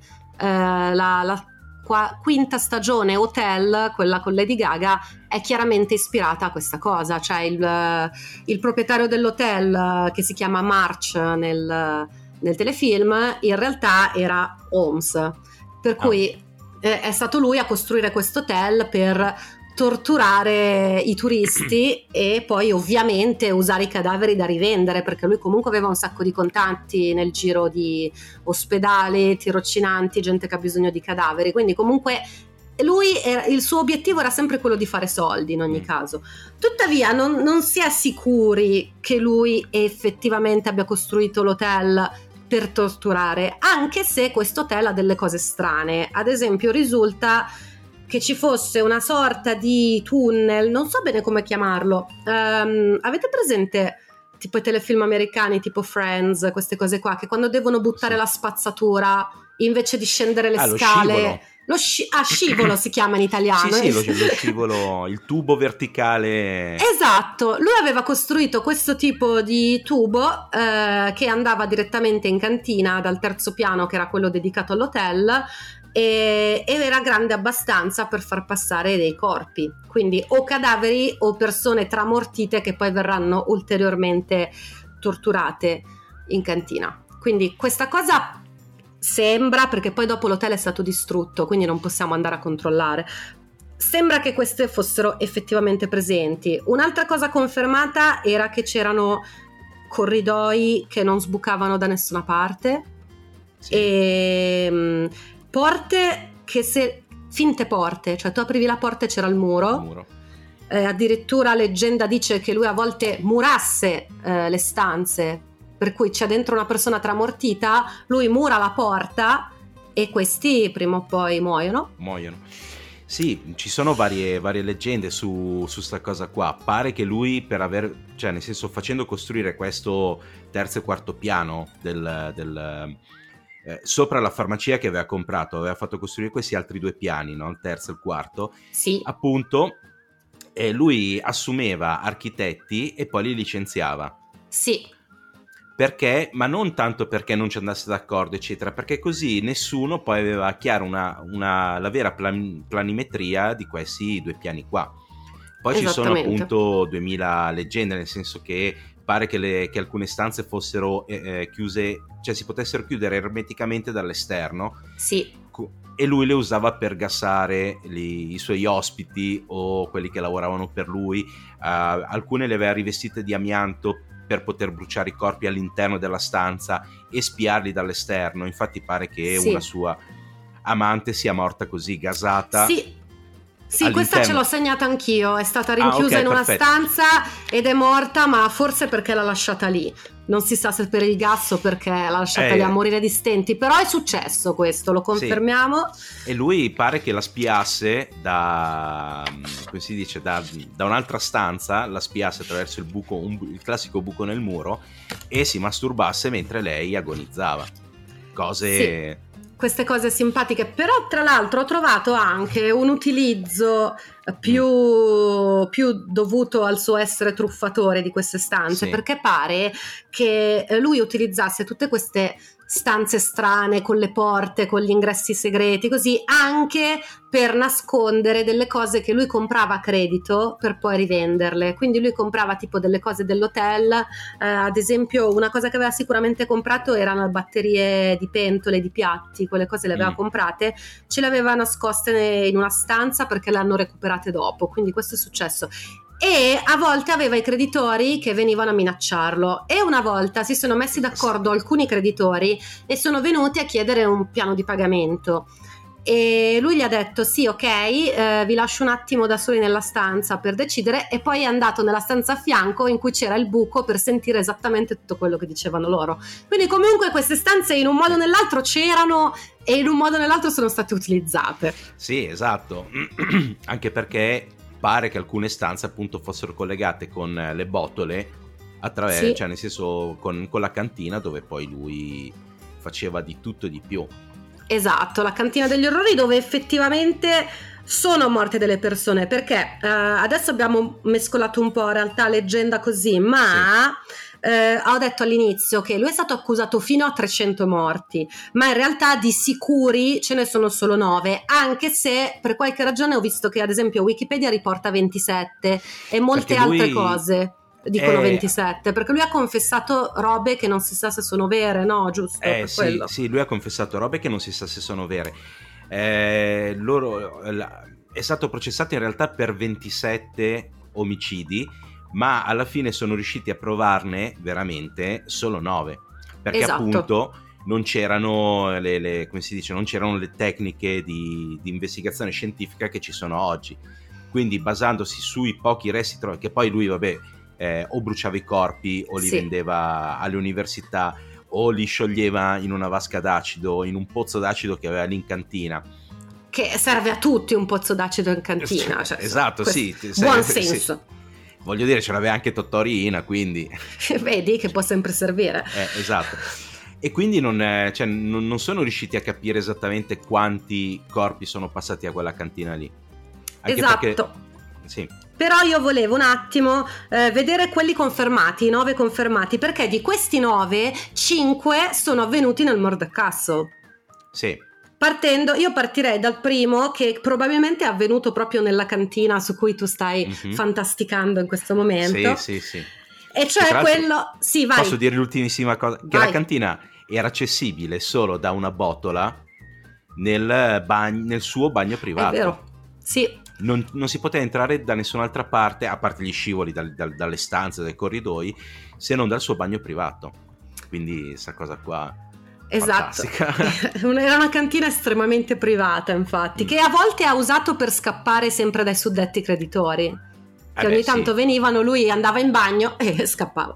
la, la qua- quinta stagione Hotel, quella con Lady Gaga, è chiaramente ispirata a questa cosa. Cioè il, il proprietario dell'hotel eh, che si chiama March nel, nel telefilm, in realtà era Holmes. Per cui eh, è stato lui a costruire questo hotel per torturare i turisti e poi ovviamente usare i cadaveri da rivendere perché lui comunque aveva un sacco di contatti nel giro di ospedali, tirocinanti, gente che ha bisogno di cadaveri, quindi comunque lui era- il suo obiettivo era sempre quello di fare soldi in ogni Mm. caso. Tuttavia non, non si è sicuri che lui effettivamente abbia costruito l'hotel per torturare, anche se questo hotel ha delle cose strane. Ad esempio risulta che ci fosse una sorta di tunnel, non so bene come chiamarlo. Ehm, avete presente tipo i telefilm americani tipo Friends, queste cose qua, che quando devono buttare la spazzatura invece di scendere le Ah, lo scale... scivolo. Lo sci- ah, scivolo si chiama in italiano. Sì, sì, lo, lo scivolo, il tubo verticale. Esatto, lui aveva costruito questo tipo di tubo eh, che andava direttamente in cantina dal terzo piano, che era quello dedicato all'hotel, e, e era grande abbastanza per far passare dei corpi, quindi o cadaveri o persone tramortite che poi verranno ulteriormente torturate in cantina. Quindi questa cosa sembra, perché poi dopo l'hotel è stato distrutto, quindi non possiamo andare a controllare, Sembra che queste fossero effettivamente presenti. Un'altra cosa confermata era che c'erano corridoi che non sbucavano da nessuna parte Sì. e mm, porte che se finte porte, cioè tu aprivi la porta e c'era il muro. il muro. Eh, addirittura leggenda dice che lui a volte murasse eh, le stanze, per cui c'è dentro una persona tramortita, lui mura la porta e questi prima o poi muoiono. muoiono. Sì, ci sono varie, varie leggende su, su sta cosa qua. Pare che lui, per aver, cioè, nel senso, facendo costruire questo terzo e quarto piano del, del, eh, sopra la farmacia che aveva comprato, aveva fatto costruire questi altri due piani, no? il terzo e il quarto. Sì, Appunto, eh, lui assumeva architetti e poi li licenziava. sì, Perché? Ma non tanto perché non ci andasse d'accordo, eccetera, perché così nessuno poi aveva chiaro una, una- la vera plan- planimetria di questi due piani qua. Poi ci sono appunto 2000 leggende, nel senso che pare che, le- che alcune stanze fossero eh, eh, chiuse, cioè si potessero chiudere ermeticamente dall'esterno sì. e lui le usava per gassare li- i suoi ospiti o quelli che lavoravano per lui. Eh, alcune le aveva rivestite di amianto per poter bruciare i corpi all'interno della stanza e spiarli dall'esterno. Infatti pare che Sì. una sua amante sia morta così, gasata. Sì. Sì, questa ce l'ho segnata anch'io, è stata Ah, rinchiusa ok, in una perfetto. stanza ed è morta, ma forse perché l'ha lasciata lì. Non si sa se per il gas o perché l'ha lasciata Eh. lì a morire di stenti, però è successo questo, lo confermiamo. E lui pare che la spiasse da, come si dice, da, da un'altra stanza, la spiasse attraverso il buco, un il classico buco nel muro e si masturbasse mentre lei agonizzava. Cose... Queste cose simpatiche, però tra l'altro ho trovato anche un utilizzo più, più dovuto al suo essere truffatore di queste stanze, Sì. perché pare che eh, lui utilizzasse tutte queste stanze strane con le porte, con gli ingressi segreti, così anche per nascondere delle cose che lui comprava a credito per poi rivenderle. Quindi lui comprava tipo delle cose dell'hotel, eh, ad esempio una cosa che aveva sicuramente comprato erano batterie di pentole, di piatti, quelle cose le aveva Mm. comprate, ce le aveva nascoste in una stanza perché le hanno recuperate dopo, quindi questo è successo. E a volte aveva i creditori che venivano a minacciarlo e una volta si sono messi d'accordo alcuni creditori e sono venuti a chiedere un piano di pagamento. E lui gli ha detto: Sì, ok, eh, vi lascio un attimo da soli nella stanza per decidere. E poi è andato nella stanza a fianco in cui c'era il buco per sentire esattamente tutto quello che dicevano loro. Quindi, comunque, queste stanze in un modo o nell'altro c'erano e in un modo o nell'altro sono state utilizzate. Sì, esatto. <clears throat> Anche perché pare che alcune stanze appunto fossero collegate con eh, le botole attraverso, Sì. cioè nel senso con, con la cantina dove poi lui faceva di tutto e di più. Esatto, la cantina degli orrori dove effettivamente sono morte delle persone perché eh, adesso abbiamo mescolato un po' realtà, leggenda così, ma eh, ho detto all'inizio che lui è stato accusato fino a 300 morti, ma in realtà di sicuri ce ne sono solo 9, anche se per qualche ragione ho visto che ad esempio Wikipedia riporta 27 e molte lui- altre cose. Dicono Eh, 27 perché lui ha confessato robe che non si sa se sono vere, no? Giusto? Eh sì, sì, lui ha confessato robe che non si sa se sono vere. Eh, loro, la- è stato processato in realtà per 27 omicidi, ma alla fine sono riusciti a provarne veramente solo 9. Perché Esatto. appunto non c'erano le, le- come si dice, non c'erano le tecniche di, di investigazione scientifica che ci sono oggi. Quindi basandosi sui pochi resti trovati, che poi lui, vabbè, eh, o bruciava i corpi o li Sì. vendeva alle università o li scioglieva in una vasca d'acido, in un pozzo d'acido che aveva lì in cantina. che serve a tutti un pozzo d'acido in cantina. Cioè, esatto, questo- sì. ti- Buon sì. senso. Voglio dire, ce l'aveva anche Tottorina, quindi... <laughs> Vedi che può sempre servire. Eh, esatto. E quindi non, eh, cioè, non, non sono riusciti a capire esattamente quanti corpi sono passati a quella cantina lì. Anche esatto. perché- sì, Però io volevo un attimo eh, vedere quelli confermati, i nove confermati, perché di questi nove, cinque sono avvenuti nel Murder Castle. sì. Partendo, io partirei dal primo che probabilmente è avvenuto proprio nella cantina su cui tu stai Mhm. fantasticando in questo momento. Sì, sì, sì. E cioè l'altro, quello... Sì, vai. Posso dire l'ultimissima cosa? Che Vai. la cantina era accessibile solo da una botola nel, bagn- nel suo bagno È privato. vero. Sì, Non, non si poteva entrare da nessun'altra parte, a parte gli scivoli dal- dal- dalle stanze, dai corridoi, se non dal suo bagno privato. Quindi, sta cosa qua. Esatto. <laughs> Era una cantina estremamente privata, infatti, Mm. che a volte ha usato per scappare sempre dai suddetti creditori. Che Eh beh, ogni sì. tanto venivano, lui andava in bagno e <laughs> scappava.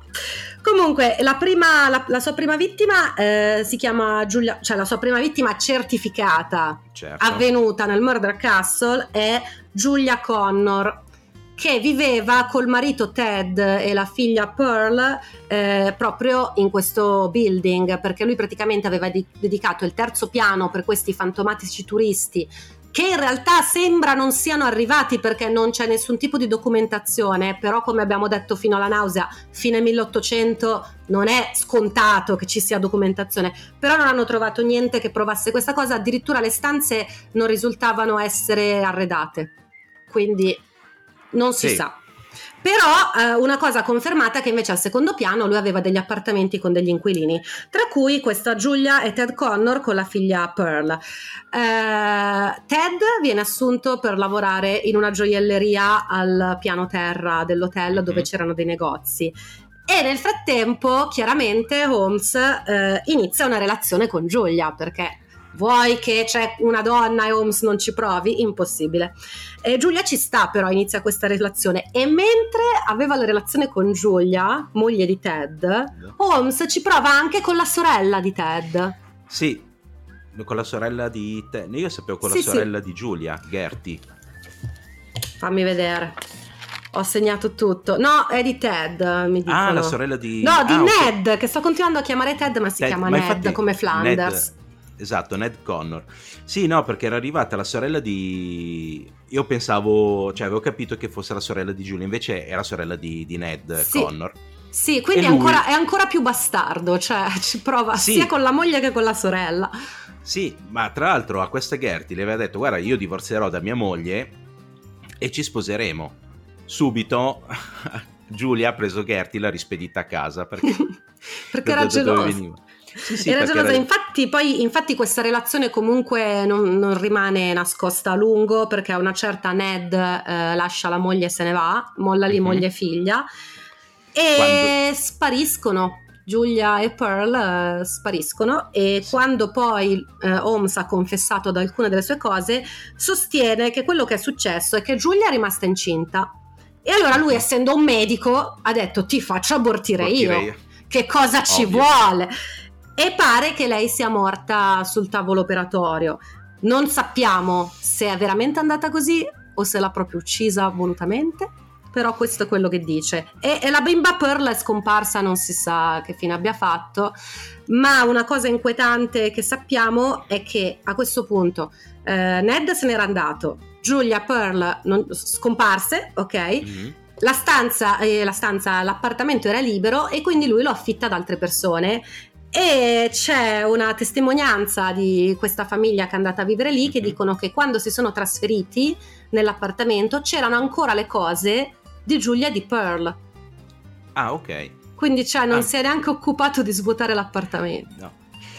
Comunque, la, prima, la, la sua prima vittima eh, si chiama Giulia, cioè la sua prima vittima certificata, Certo. avvenuta nel Murder Castle, è Giulia Connor, che viveva col marito Ted e la figlia Pearl eh, proprio in questo building, perché lui praticamente aveva di- dedicato il terzo piano per questi fantomatici turisti che in realtà sembra non siano arrivati perché non c'è nessun tipo di documentazione, però come abbiamo detto fino alla nausea, fine 1800 non è scontato che ci sia documentazione, però non hanno trovato niente che provasse questa cosa, addirittura le stanze non risultavano essere arredate, quindi non si Sì. sa. Però eh, una cosa confermata è che invece al secondo piano lui aveva degli appartamenti con degli inquilini, tra cui questa Giulia e Ted Connor con la figlia Pearl. Eh, Ted viene assunto per lavorare in una gioielleria al piano terra dell'hotel dove Mhm. c'erano dei negozi. E nel frattempo, chiaramente, Holmes eh, inizia una relazione con Giulia perché vuoi che c'è una donna e Holmes non ci provi? Impossibile. E Giulia ci sta, però inizia questa relazione. E mentre aveva la relazione con Giulia, moglie di Ted, Holmes ci prova anche con la sorella di Ted. Sì, con la sorella di te. Io sapevo con la Sì, sì. sorella di Giulia, Gertie. Fammi vedere. Ho segnato tutto. No, è di Ted, mi dicono. Ah, la sorella di... No, di ah. Ned, che sto continuando a chiamare Ted, ma si Ted, chiama ma Ned come Flanders. Ned- Esatto, Ned Connor. Sì, no, perché era arrivata la sorella di... Io pensavo, cioè avevo capito che fosse la sorella di Giulia, invece era sorella di, di Ned Sì. Connor. Sì, quindi E è lui- ancora, è ancora più bastardo, cioè <laughs> ci prova Sì. sia con la moglie che con la sorella. Sì, ma tra l'altro a questa Gertie le aveva detto guarda io divorzierò da mia moglie e ci sposeremo. Subito <laughs> Giulia ha preso Gertie e l'ha rispedita a casa perché, <laughs> Perché era da- Sì, sì, era gelosa, era- infatti poi infatti questa relazione comunque non, non rimane nascosta a lungo perché a una certa Ned eh, lascia la moglie e se ne va, molla lì Mhm. moglie e figlia e Quando- spariscono. Giulia e Pearl eh, spariscono e quando poi eh, Holmes ha confessato ad alcune delle sue cose sostiene che quello che è successo è che Giulia è rimasta incinta e allora lui essendo un medico ha detto ti faccio abortire Abortire io che cosa ci Ovvio. vuole? E pare che lei sia morta sul tavolo operatorio. Non sappiamo se è veramente andata così o se l'ha proprio uccisa volutamente, però questo è quello che dice. E, e la bimba Pearl è scomparsa, non si sa che fine abbia fatto, ma una cosa inquietante che sappiamo è che a questo punto eh, Ned se n'era andato, Giulia Pearl non- scomparse, ok? Mhm. La stanza, eh, la stanza, l'appartamento era libero e quindi lui lo affitta ad altre persone. E c'è una testimonianza di questa famiglia che è andata a vivere lì che Mhm. dicono che quando si sono trasferiti nell'appartamento c'erano ancora le cose di Giulia e di Pearl. Ah, ok. Quindi cioè, non Ah. si è neanche occupato di svuotare l'appartamento. No.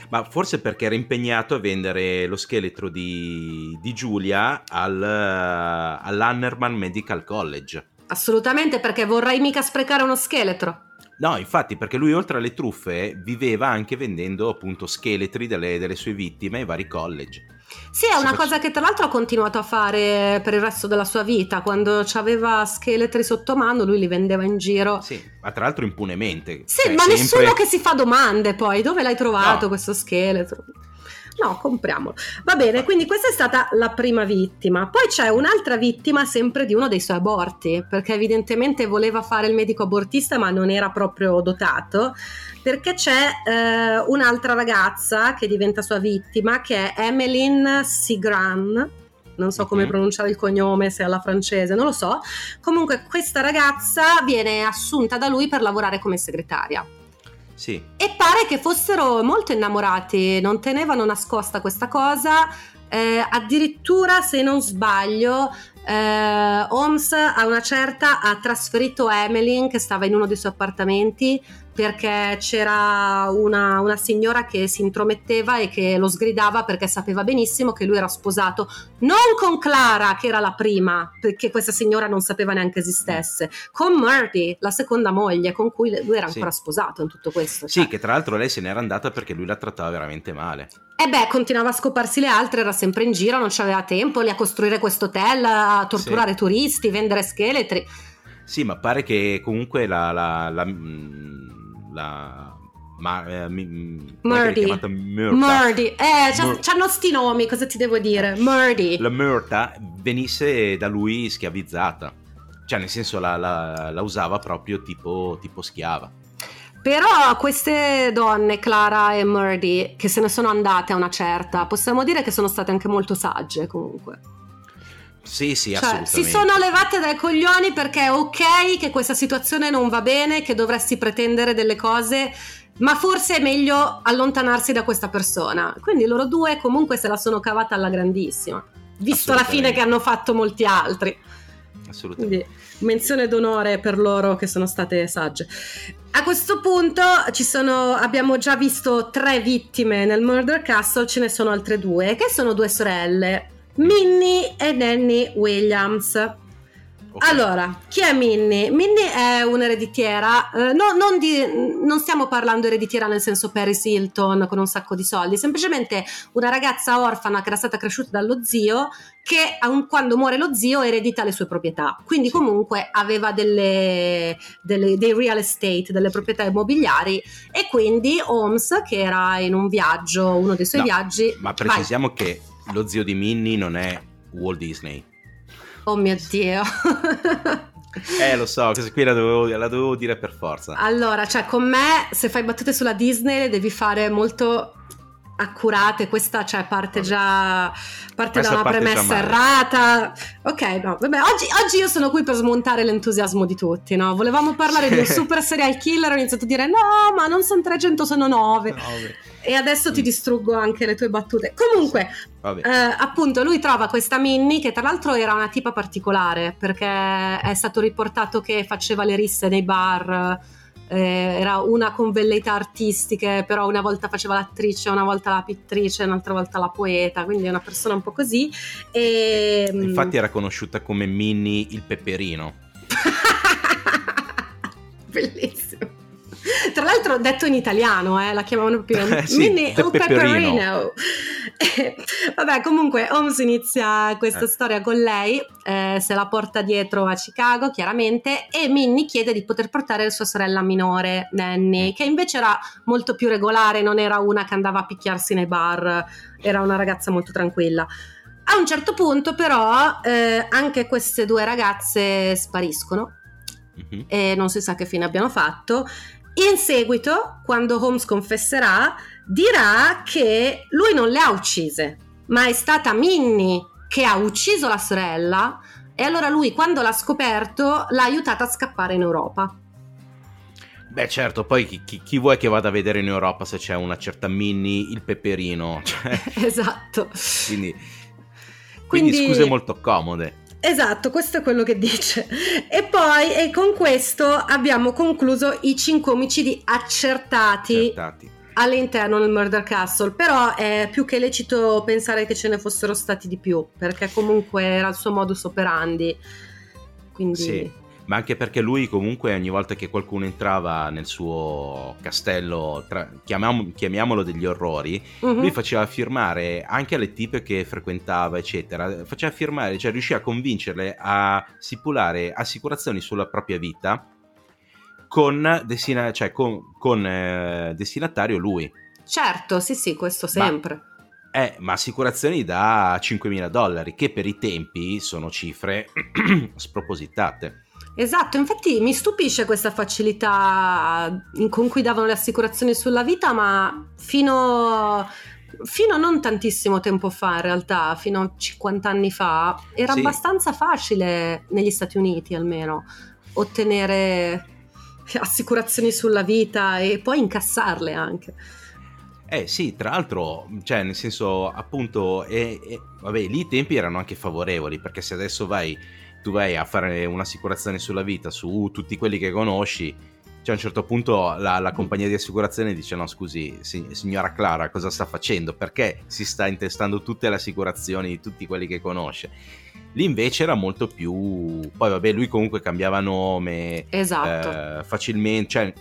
Ma forse perché era impegnato a vendere lo scheletro di, di Giulia al, all'Hannerman Medical College. Assolutamente, perché vorrei mica sprecare uno scheletro. No, infatti, perché lui oltre alle truffe viveva anche vendendo appunto scheletri delle, delle sue vittime ai vari college. Sì, è Si una face- cosa che tra l'altro ha continuato a fare per il resto della sua vita. Quando aveva scheletri sotto mano, lui li vendeva in giro. Sì, ma tra l'altro impunemente. Sì, Cioè, ma sempre- nessuno che si fa domande poi. Dove l'hai trovato No. questo scheletro? No, compriamolo. Va bene, quindi questa è stata la prima vittima. Poi c'è un'altra vittima sempre di uno dei suoi aborti, perché evidentemente voleva fare il medico abortista ma non era proprio dotato, perché c'è eh, un'altra ragazza che diventa sua vittima, che è Emmeline Sigran. Non so come Mhm. pronunciare il cognome, se è alla francese, non lo so. Comunque questa ragazza viene assunta da lui per lavorare come segretaria. Sì, E pare che fossero molto innamorati, non tenevano nascosta questa cosa. eh, addirittura, se non sbaglio, eh, Holmes a una certa ha trasferito Emmeline che stava in uno dei suoi appartamenti perché c'era una, una signora che si intrometteva e che lo sgridava perché sapeva benissimo che lui era sposato non con Clara, che era la prima, perché questa signora non sapeva neanche esistesse, con Murphy, la seconda moglie, con cui lui era Sì. ancora sposato in tutto questo. sì, cioè. che tra l'altro lei se n'era andata perché lui la trattava veramente male. E beh, continuava a scoparsi le altre, era sempre in giro, non c'aveva tempo lì a costruire questo hotel, a torturare turisti, vendere scheletri. Sì, ma pare che comunque la... la, la, mm, la ma, eh, mi- mm, Murdy. Murdy, eh, c'ha- c'hanno sti nomi, cosa ti devo dire? Murdy. La Murta venisse da lui schiavizzata. Cioè, nel senso, la, la- la usava proprio tipo, tipo schiava. Però queste donne, Clara e Murdy, che se ne sono andate a una certa, possiamo dire che sono state anche molto sagge comunque. Sì, sì, Cioè, assolutamente. si sono levate dai coglioni perché è ok che questa situazione non va bene, che dovresti pretendere delle cose, ma forse è meglio allontanarsi da questa persona. Quindi loro due comunque se la sono cavata alla grandissima, visto la fine che hanno fatto molti altri. Assolutamente. Quindi menzione d'onore per loro che sono state sagge. A questo punto ci sono, abbiamo già visto tre vittime nel Murder Castle, ce ne sono altre due, che sono due sorelle, Minnie e Nanny Williams. Ok. Allora, chi è Minnie? Minnie è un'ereditiera, eh, no- non, di- non stiamo parlando ereditiera nel senso Paris Hilton con un sacco di soldi, semplicemente una ragazza orfana che era stata cresciuta dallo zio che un- quando muore lo zio eredita le sue proprietà, quindi comunque aveva delle, delle- dei real estate, delle proprietà immobiliari e quindi Holmes che era in un viaggio, uno dei suoi No, viaggi... Ma Vai. precisiamo che lo zio di Minnie non è Walt Disney. Oh mio Dio. Eh, lo so, questa qui la dovevo, la dovevo dire per forza. Allora, cioè con me se fai battute sulla Disney le devi fare molto accurate, questa cioè, parte Vabbè. già parte Questa da una parte premessa errata. Ok, no, vabbè, oggi, oggi io sono qui per smontare l'entusiasmo di tutti, no? Volevamo parlare di un super serial killer, ho iniziato a dire no, ma non sono 300, sono 9. E adesso ti Mm. distruggo anche le tue battute. Comunque, eh, appunto, lui trova questa Minnie che tra l'altro era una tipa particolare perché è stato riportato che faceva le risse nei bar. eh, era una con velleità artistiche, però una volta faceva l'attrice, una volta la pittrice, un'altra volta la poeta, quindi è una persona un po' così. E, mm, Infatti era conosciuta come Minnie il peperino. <laughs> Bellissimo. Tra l'altro detto in italiano, eh, la chiamavano proprio <laughs> Eh, sì, Pepperino. Pepperino. Eh, <laughs> Vabbè, comunque Holmes inizia questa Eh. storia con lei, eh, se la porta dietro a Chicago, chiaramente, e Minnie chiede di poter portare sua sorella minore, Nanny, Mm. che invece era molto più regolare, non era una che andava a picchiarsi nei bar, era una ragazza molto tranquilla. A un certo punto, però, eh, anche queste due ragazze spariscono Mhm. e non si sa che fine abbiano fatto. In seguito, quando Holmes confesserà, dirà che lui non le ha uccise, ma è stata Minnie che ha ucciso la sorella e allora lui, quando l'ha scoperto, l'ha aiutata a scappare in Europa. Beh, certo, poi chi, chi- chi vuoi che vada a vedere in Europa se c'è una certa Minnie il peperino? Cioè, <laughs> esatto. quindi, quindi scuse molto comode. Esatto, questo è quello che dice. E poi, e con questo abbiamo concluso i cinque omicidi accertati Accertati. all'interno del Murder Castle, però è più che lecito pensare che ce ne fossero stati di più, perché comunque era il suo modus operandi. Quindi Sì, ma anche perché lui comunque ogni volta che qualcuno entrava nel suo castello, tra- chiamiamo- chiamiamolo degli orrori, Mhm. lui faceva firmare anche alle tipe che frequentava, eccetera, faceva firmare, cioè riusciva a convincerle a stipulare assicurazioni sulla propria vita con, destina- cioè con- con, eh, destinatario lui. certo, sì, sì, questo Ma- sempre. Eh, ma assicurazioni da 5.000 dollari, che per i tempi sono cifre <clears throat> spropositate. Esatto, infatti mi stupisce questa facilità in- con cui davano le assicurazioni sulla vita, ma fino, fino a non tantissimo tempo fa, in realtà, fino a 50 anni fa, era Sì. abbastanza facile negli Stati Uniti almeno ottenere assicurazioni sulla vita e poi incassarle anche. Eh sì, tra l'altro, cioè nel senso appunto, e, e- vabbè, lì i tempi erano anche favorevoli, perché se adesso vai, tu vai a fare un'assicurazione sulla vita su tutti quelli che conosci, cioè a un certo punto la, la compagnia di assicurazione dice no scusi, si- signora Clara, cosa sta facendo? Perché si sta intestando tutte le assicurazioni di tutti quelli che conosce? Lì invece era molto più... Poi vabbè, lui comunque cambiava nome Esatto. eh, facilmente, cioè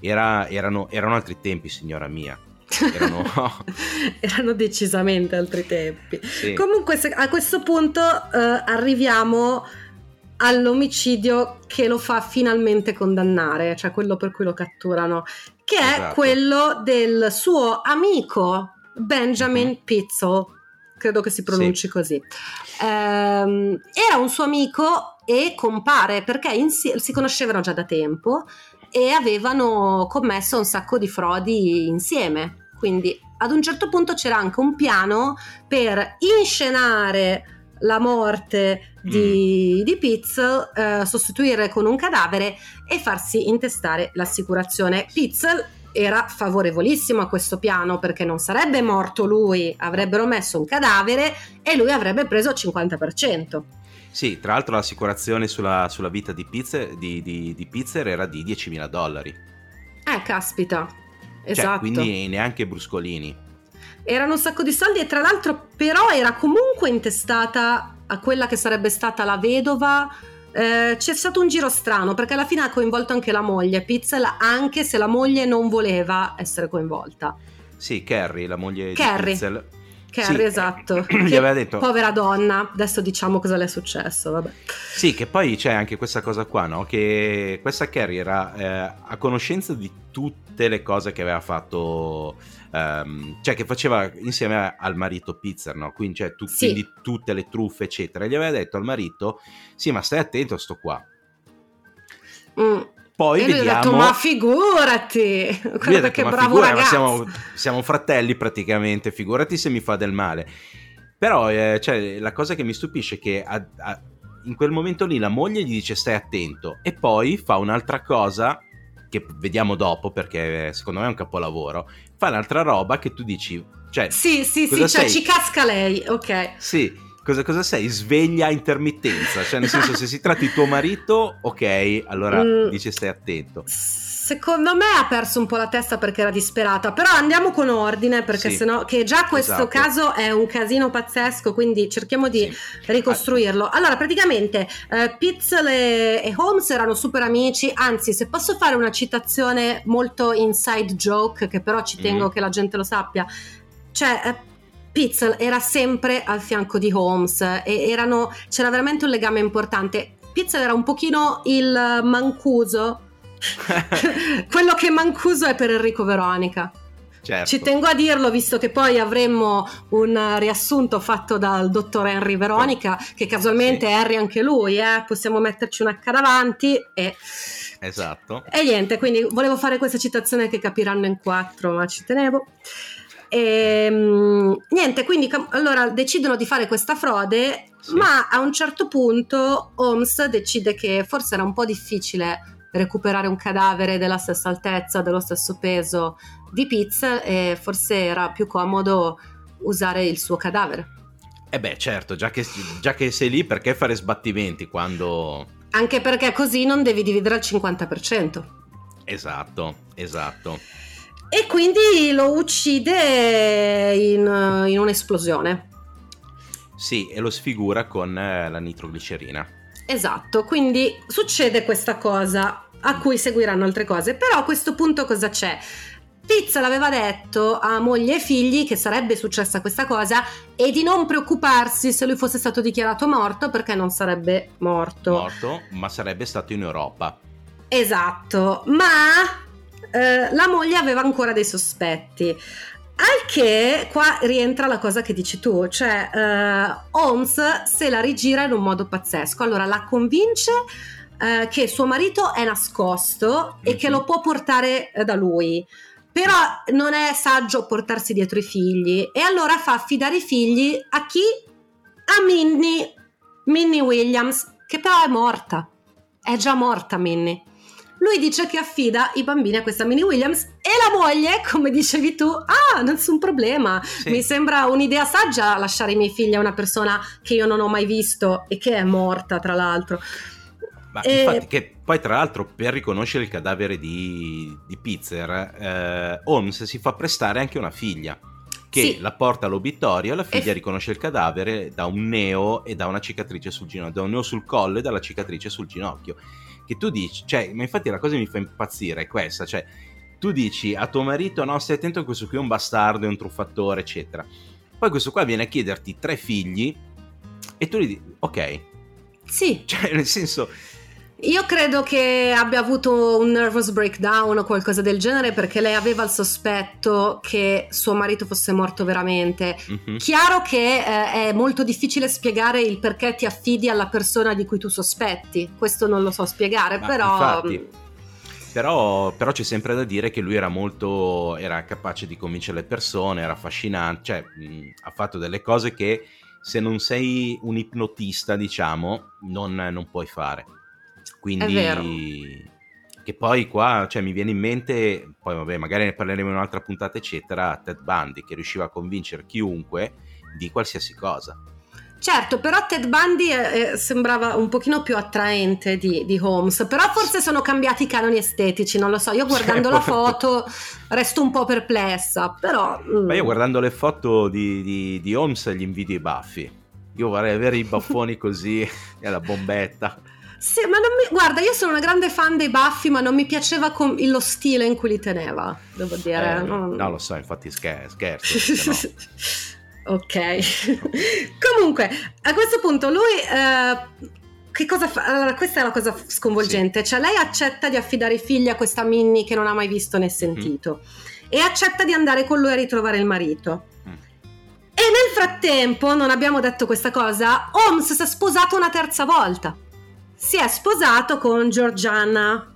era- erano, erano altri tempi, signora mia. Erano... <laughs> Erano decisamente altri tempi. sì. Comunque, a questo punto eh, arriviamo all'omicidio che lo fa finalmente condannare, cioè quello per cui lo catturano, che è Esatto. quello del suo amico Benjamin Mhm. Pitzel, credo che si pronunci così. Ehm, era un suo amico e compare perché insie- si conoscevano già da tempo e avevano commesso un sacco di frodi insieme. Quindi ad un certo punto c'era anche un piano per inscenare la morte di, di Pitzel, eh, sostituire con un cadavere e farsi intestare l'assicurazione. Pitzel era favorevolissimo a questo piano perché non sarebbe morto lui, avrebbero messo un cadavere e lui avrebbe preso il 50%. Sì, tra l'altro l'assicurazione sulla, sulla vita di Pizzer, di, di- di Pizzer era di 10.000 dollari. Eh, caspita. Cioè, Esatto. quindi neanche bruscolini. Erano un sacco di soldi e tra l'altro però era comunque intestata a quella che sarebbe stata la vedova. Eh, c'è stato un giro strano perché alla fine ha coinvolto anche la moglie Pizzel anche se la moglie non voleva essere coinvolta. Sì, Carrie, la moglie Carrie. di Pizzer. Carrie, Sì, esatto. <clears throat> Gli Che aveva detto... Povera donna, adesso diciamo cosa le è successo, vabbè. Sì, che poi c'è anche questa cosa qua, no? Che questa Carrie era eh, a conoscenza di tutte le cose che aveva fatto, ehm, cioè che faceva insieme al marito Pizzer, no? Quindi, cioè, tu- Sì. quindi tutte le truffe, eccetera. Gli aveva detto al marito, sì, ma stai attento a sto qua. Mm. Poi e lui vediamo... ha detto, ma figurati, guarda detto, che "Ma bravo figura, ragazzo. siamo, siamo fratelli praticamente, figurati se mi fa del male. Però eh, cioè, la cosa che mi stupisce è che a- a- in quel momento lì la moglie gli dice stai attento e poi fa un'altra cosa che vediamo dopo perché eh, secondo me è un capolavoro. Fa un'altra roba che tu dici, cioè, Sì, sì, sì, cioè ci casca lei, ok. sì, cosa, cosa sei? Sveglia a intermittenza, cioè nel senso se si tratta di tuo marito, ok, allora Mm. dice stai attento. Secondo me ha perso un po' la testa perché era disperata, però andiamo con ordine perché Sì. sennò che già questo Esatto. caso è un casino pazzesco, quindi cerchiamo di Sì. ricostruirlo. Allora, praticamente eh, Pitzel e, e Holmes erano super amici, anzi, se posso fare una citazione molto inside joke, che però ci tengo Mhm. che la gente lo sappia, cioè eh, Pitzel era sempre al fianco di Holmes e erano, c'era veramente un legame importante. Pitzel era un pochino il mancuso, <laughs> quello che mancuso è per Enrico Veronica. Certo. Ci tengo a dirlo visto che poi avremmo un riassunto fatto dal dottor Henry Veronica, che casualmente Sì. è Harry anche lui, eh? possiamo metterci un H davanti e... Esatto. E niente, quindi volevo fare questa citazione che capiranno in quattro, ma ci tenevo. E, niente, quindi allora decidono di fare questa frode, Sì. ma a un certo punto Holmes decide che forse era un po' difficile recuperare un cadavere della stessa altezza, dello stesso peso di Pitts e forse era più comodo usare il suo cadavere. Eh beh, certo, già che, già che sei lì, perché fare sbattimenti quando... Anche perché così non devi dividere al 50%. Esatto, esatto. E quindi lo uccide in, in un'esplosione. Sì, e lo sfigura con eh, la nitroglicerina. Esatto, quindi succede questa cosa a cui seguiranno altre cose. Però a questo punto cosa c'è? Pizza l'aveva detto a moglie e figli che sarebbe successa questa cosa e di non preoccuparsi se lui fosse stato dichiarato morto perché non sarebbe morto. Morto, ma sarebbe stato in Europa. Esatto, ma eh, la moglie aveva ancora dei sospetti. Al che qua rientra la cosa che dici tu, cioè eh, Holmes se la rigira in un modo pazzesco. Allora la convince eh, che suo marito è nascosto e Mhm. che lo può portare eh, da lui. Però non è saggio portarsi dietro i figli e allora fa affidare i figli a chi? A Minnie, Minnie Williams, che però è morta. È già morta Minnie. Lui dice che affida i bambini a questa Minnie Williams e la moglie, come dicevi tu, ah, nessun problema. Sì. Mi sembra un'idea saggia lasciare i miei figli a una persona che io non ho mai visto e che è morta, tra l'altro. Ma Eh, infatti, che poi tra l'altro per riconoscere il cadavere di, di Pitzer, eh, Holmes si fa prestare anche una figlia che Sì. la porta all'obitorio. La figlia E- riconosce il cadavere da un neo e da una cicatrice sul ginocchio, da un neo sul collo e dalla cicatrice sul ginocchio. Che tu dici, cioè, ma infatti la cosa che mi fa impazzire è questa, cioè, tu dici a tuo marito, no, stai attento che questo qui è un bastardo, è un truffatore, eccetera. Poi questo qua viene a chiederti tre figli e tu gli dici, ok, Sì, cioè, nel senso, Io credo che abbia avuto un nervous breakdown o qualcosa del genere perché lei aveva il sospetto che suo marito fosse morto veramente. mhm. Chiaro che eh, è molto difficile spiegare il perché ti affidi alla persona di cui tu sospetti, questo non lo so spiegare, Ma però... infatti. Però, però c'è sempre da dire che lui era molto era capace di convincere le persone, era affascinante, cioè mh, ha fatto delle cose che se non sei un ipnotista, diciamo, non, non puoi fare. Quindi che poi qua cioè, mi viene in mente, poi vabbè, magari ne parleremo in un'altra puntata, eccetera, Ted Bundy che riusciva a convincere chiunque di qualsiasi cosa. Certo, però Ted Bundy eh, eh, sembrava un pochino più attraente di, di Holmes, però forse sono cambiati i canoni estetici, non lo so, io guardando la Certo. foto resto un po' perplessa, però... mm. Ma io guardando le foto di, di, di Holmes gli invidio i baffi. Io vorrei avere i baffoni così <laughs> e la bombetta. Sì, ma non mi... Guarda, io sono una grande fan dei baffi, ma non mi piaceva com- lo stile in cui li teneva, devo dire. Eh, non- No, lo so, infatti scher- scherzo. <laughs> no. ok. <laughs> Comunque, a questo punto lui... eh, Che cosa fa? Allora, questa è la cosa sconvolgente. Cioè, lei accetta di affidare i figli a questa Minnie che non ha mai visto né sentito. E accetta di andare con lui a ritrovare il marito. Mm. E nel frattempo, non abbiamo detto questa cosa, Holmes si è sposato una terza volta. Si è sposato con Georgiana.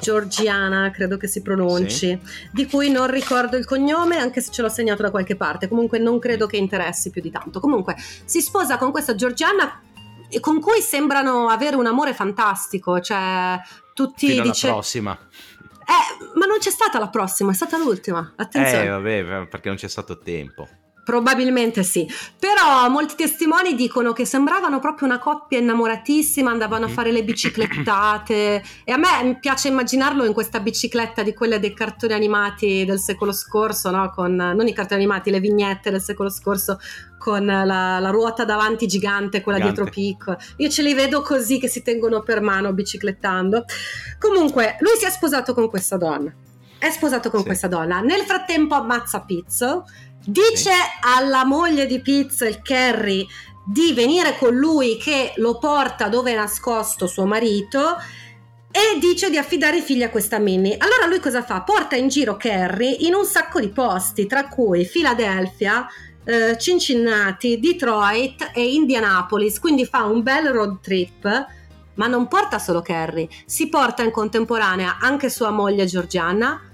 Georgiana, credo che si pronunci, di cui non ricordo il cognome, anche se ce l'ho segnato da qualche parte. Comunque non credo che interessi più di tanto. Comunque si sposa con questa Georgiana eh, con cui sembrano avere un amore fantastico, cioè tutti Fino dice- prossima. Eh, ma non c'è stata la prossima, è stata l'ultima. Attenzione. Eh, vabbè, perché non c'è stato tempo. Probabilmente sì, però molti testimoni dicono che sembravano proprio una coppia innamoratissima, andavano a Mhm. fare le biciclettate e a me piace immaginarlo in questa bicicletta di quelle dei cartoni animati del secolo scorso, no? con, non i cartoni animati, le vignette del secolo scorso con la, la ruota davanti gigante, quella Gigante. dietro piccola. Io ce li vedo così che si tengono per mano biciclettando. Comunque, lui si è sposato con questa donna. È sposato con Sì. questa donna. Nel frattempo ammazza Pizzo. Dice alla moglie di Pizzo, il Kerry, di venire con lui che lo porta dove è nascosto suo marito e dice di affidare i figli a questa Minnie. Allora lui cosa fa? Porta in giro Kerry in un sacco di posti, tra cui Philadelphia, eh, Cincinnati, Detroit e Indianapolis, quindi fa un bel road trip. Ma non porta solo Kerry, si porta in contemporanea anche sua moglie Georgiana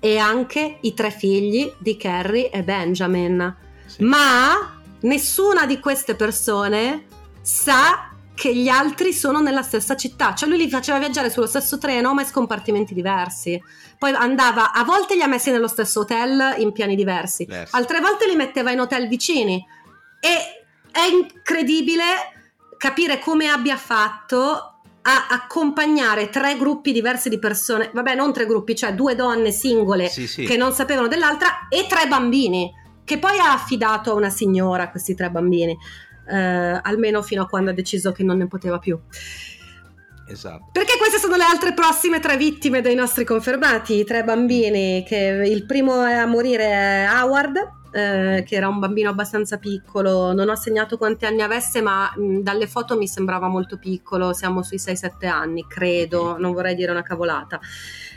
e anche i tre figli di Kerry e Benjamin. Sì. Ma nessuna di queste persone sa che gli altri sono nella stessa città, cioè lui li faceva viaggiare sullo stesso treno ma in scompartimenti diversi. Poi andava, a volte li ha messi nello stesso hotel in piani diversi, Diversi. altre volte li metteva in hotel vicini. E è incredibile capire come abbia fatto a accompagnare tre gruppi diversi di persone, vabbè non tre gruppi, cioè due donne singole Sì, sì. che non sapevano dell'altra e tre bambini che poi ha affidato a una signora questi tre bambini eh, almeno fino a quando ha deciso che non ne poteva più Esatto. perché queste sono le altre prossime tre vittime dei nostri confermati i tre bambini che il primo a morire è Howard eh, che era un bambino abbastanza piccolo. Non ho segnato quanti anni avesse ma mh, dalle foto mi sembrava molto piccolo. Siamo sui 6-7 anni credo non vorrei dire una cavolata.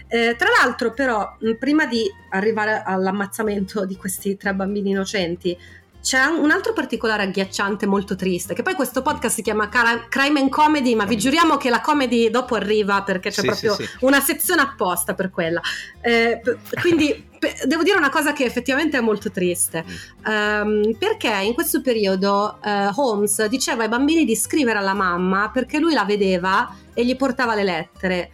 Eh, tra l'altro, però, mh, prima di arrivare all'ammazzamento di questi tre bambini innocenti, c'è un altro particolare agghiacciante molto triste, che poi questo podcast si chiama Crime and Comedy, ma vi giuriamo che la comedy dopo arriva perché c'è Sì, proprio sì, sì. una sezione apposta per quella. Eh, quindi <laughs> devo dire una cosa che effettivamente è molto triste, Ehm, perché in questo periodo eh, Holmes diceva ai bambini di scrivere alla mamma perché lui la vedeva e gli portava le lettere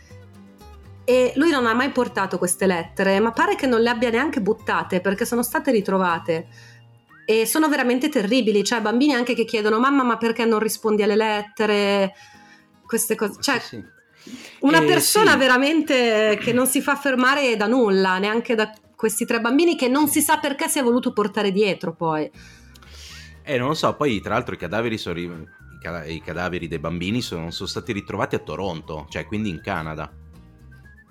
e lui non ha mai portato queste lettere, ma pare che non le abbia neanche buttate perché sono state ritrovate. E sono veramente terribili, cioè bambini anche che chiedono mamma ma perché non rispondi alle lettere, queste cose. Cioè, Sì, sì. una Eh, persona sì. veramente che non si fa fermare da nulla, neanche da questi tre bambini che non si sa perché si è voluto portare dietro poi. Eh, non lo so, poi tra l'altro i cadaveri, sono i cadaveri dei bambini sono, sono stati ritrovati a Toronto, cioè quindi in Canada.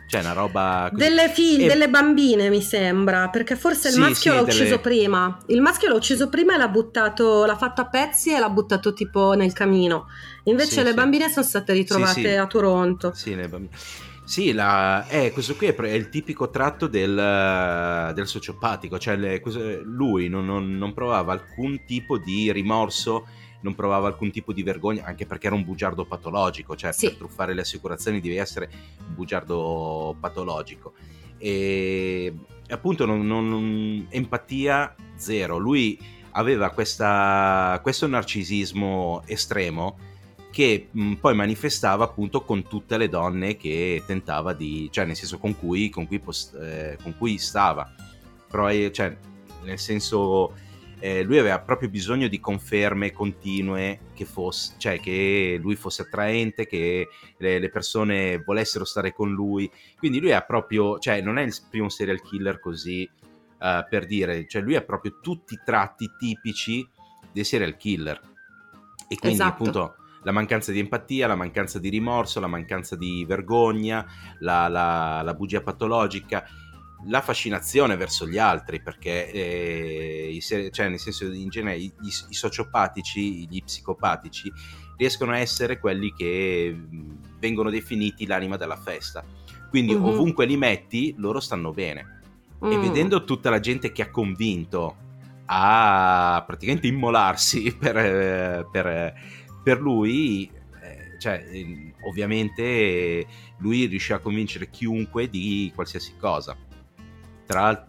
Cioè una roba così. Delle figlie, E- delle bambine mi sembra, perché forse il Sì, maschio sì, l'ha delle- ucciso prima. Il maschio l'ha ucciso prima e l'ha buttato, l'ha fatto a pezzi e l'ha buttato tipo nel camino. Invece Sì, le bambine sono state ritrovate a Toronto. Sì, le bambine. Sì, la- eh, questo qui è, è il tipico tratto del, del sociopatico, cioè le- lui non, non- non provava alcun tipo di rimorso, non provava alcun tipo di vergogna, anche perché era un bugiardo patologico, cioè Sì. per truffare le assicurazioni devi essere un bugiardo patologico. E appunto non, non- empatia zero, lui aveva questa- questo narcisismo estremo che mh, poi manifestava appunto con tutte le donne che tentava di, cioè nel senso con cui, con cui, pos- eh, con cui stava, però eh, cioè, nel senso eh, lui aveva proprio bisogno di conferme continue che, fosse, cioè, che lui fosse attraente, che le, le persone volessero stare con lui, quindi lui ha proprio, cioè non è il primo serial killer così eh, per dire, cioè lui ha proprio tutti i tratti tipici dei serial killer e quindi Esatto. appunto la mancanza di empatia, la mancanza di rimorso, la mancanza di vergogna, la, la- la bugia patologica, la fascinazione verso gli altri, perché eh, i cioè, nel senso in genere i, i- i sociopatici, gli psicopatici riescono a essere quelli che vengono definiti l'anima della festa. Quindi Mhm. ovunque li metti, loro stanno bene. E Mm. vedendo tutta la gente che ha convinto a praticamente immolarsi <laughs> per, eh, per, per lui, eh, cioè, eh, ovviamente lui riuscì a convincere chiunque di qualsiasi cosa. Tra l'altro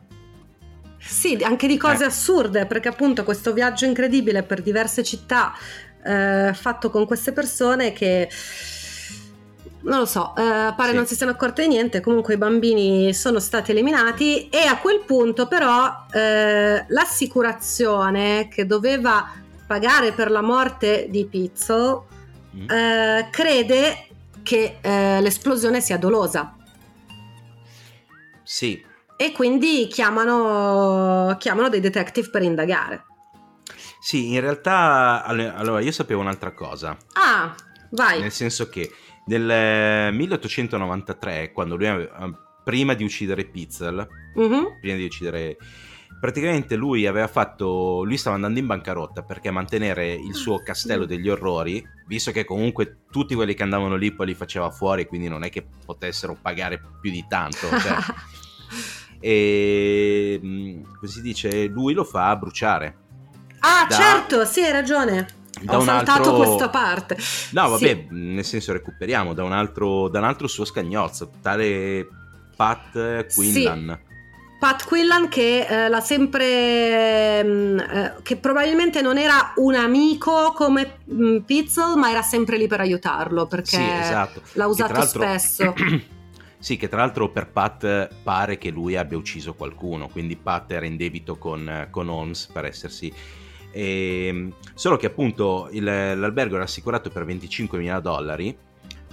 sì, anche di cose eh. assurde, perché appunto questo viaggio incredibile per diverse città eh, fatto con queste persone che non lo so, eh, pare sì. non si siano accorte di niente, comunque i bambini sono stati eliminati e a quel punto però eh, l'assicurazione che doveva pagare per la morte di Pizzo mm. eh, crede che eh, l'esplosione sia dolosa. Sì, e quindi chiamano, chiamano dei detective per indagare. Sì, in realtà allora io sapevo un'altra cosa. Ah, vai. Nel senso che nel 1893, quando lui aveva, prima di uccidere Pizzel, uh-huh. prima di uccidere praticamente lui aveva fatto lui stava andando in bancarotta perché mantenere il suo castello degli orrori visto che comunque tutti quelli che andavano lì poi li faceva fuori quindi non è che potessero pagare più di tanto cioè, <laughs> e mm, come si dice lui lo fa bruciare ah da, certo sì hai ragione ho saltato altro... questa parte no vabbè sì. nel senso recuperiamo da un altro, da un altro suo scagnozzo tale Pat Quinlan sì. Pat Quillan che eh, l'ha sempre mm, eh, che probabilmente non era un amico come mh, mm, Pizzel ma era sempre lì per aiutarlo perché sì, esatto. l'ha usato spesso <clears throat> Sì, che tra l'altro per Pat pare che lui abbia ucciso qualcuno, quindi Pat era in debito con, con Holmes per essersi... E, ehm, solo che appunto il, l'albergo era assicurato per 25.000 dollari,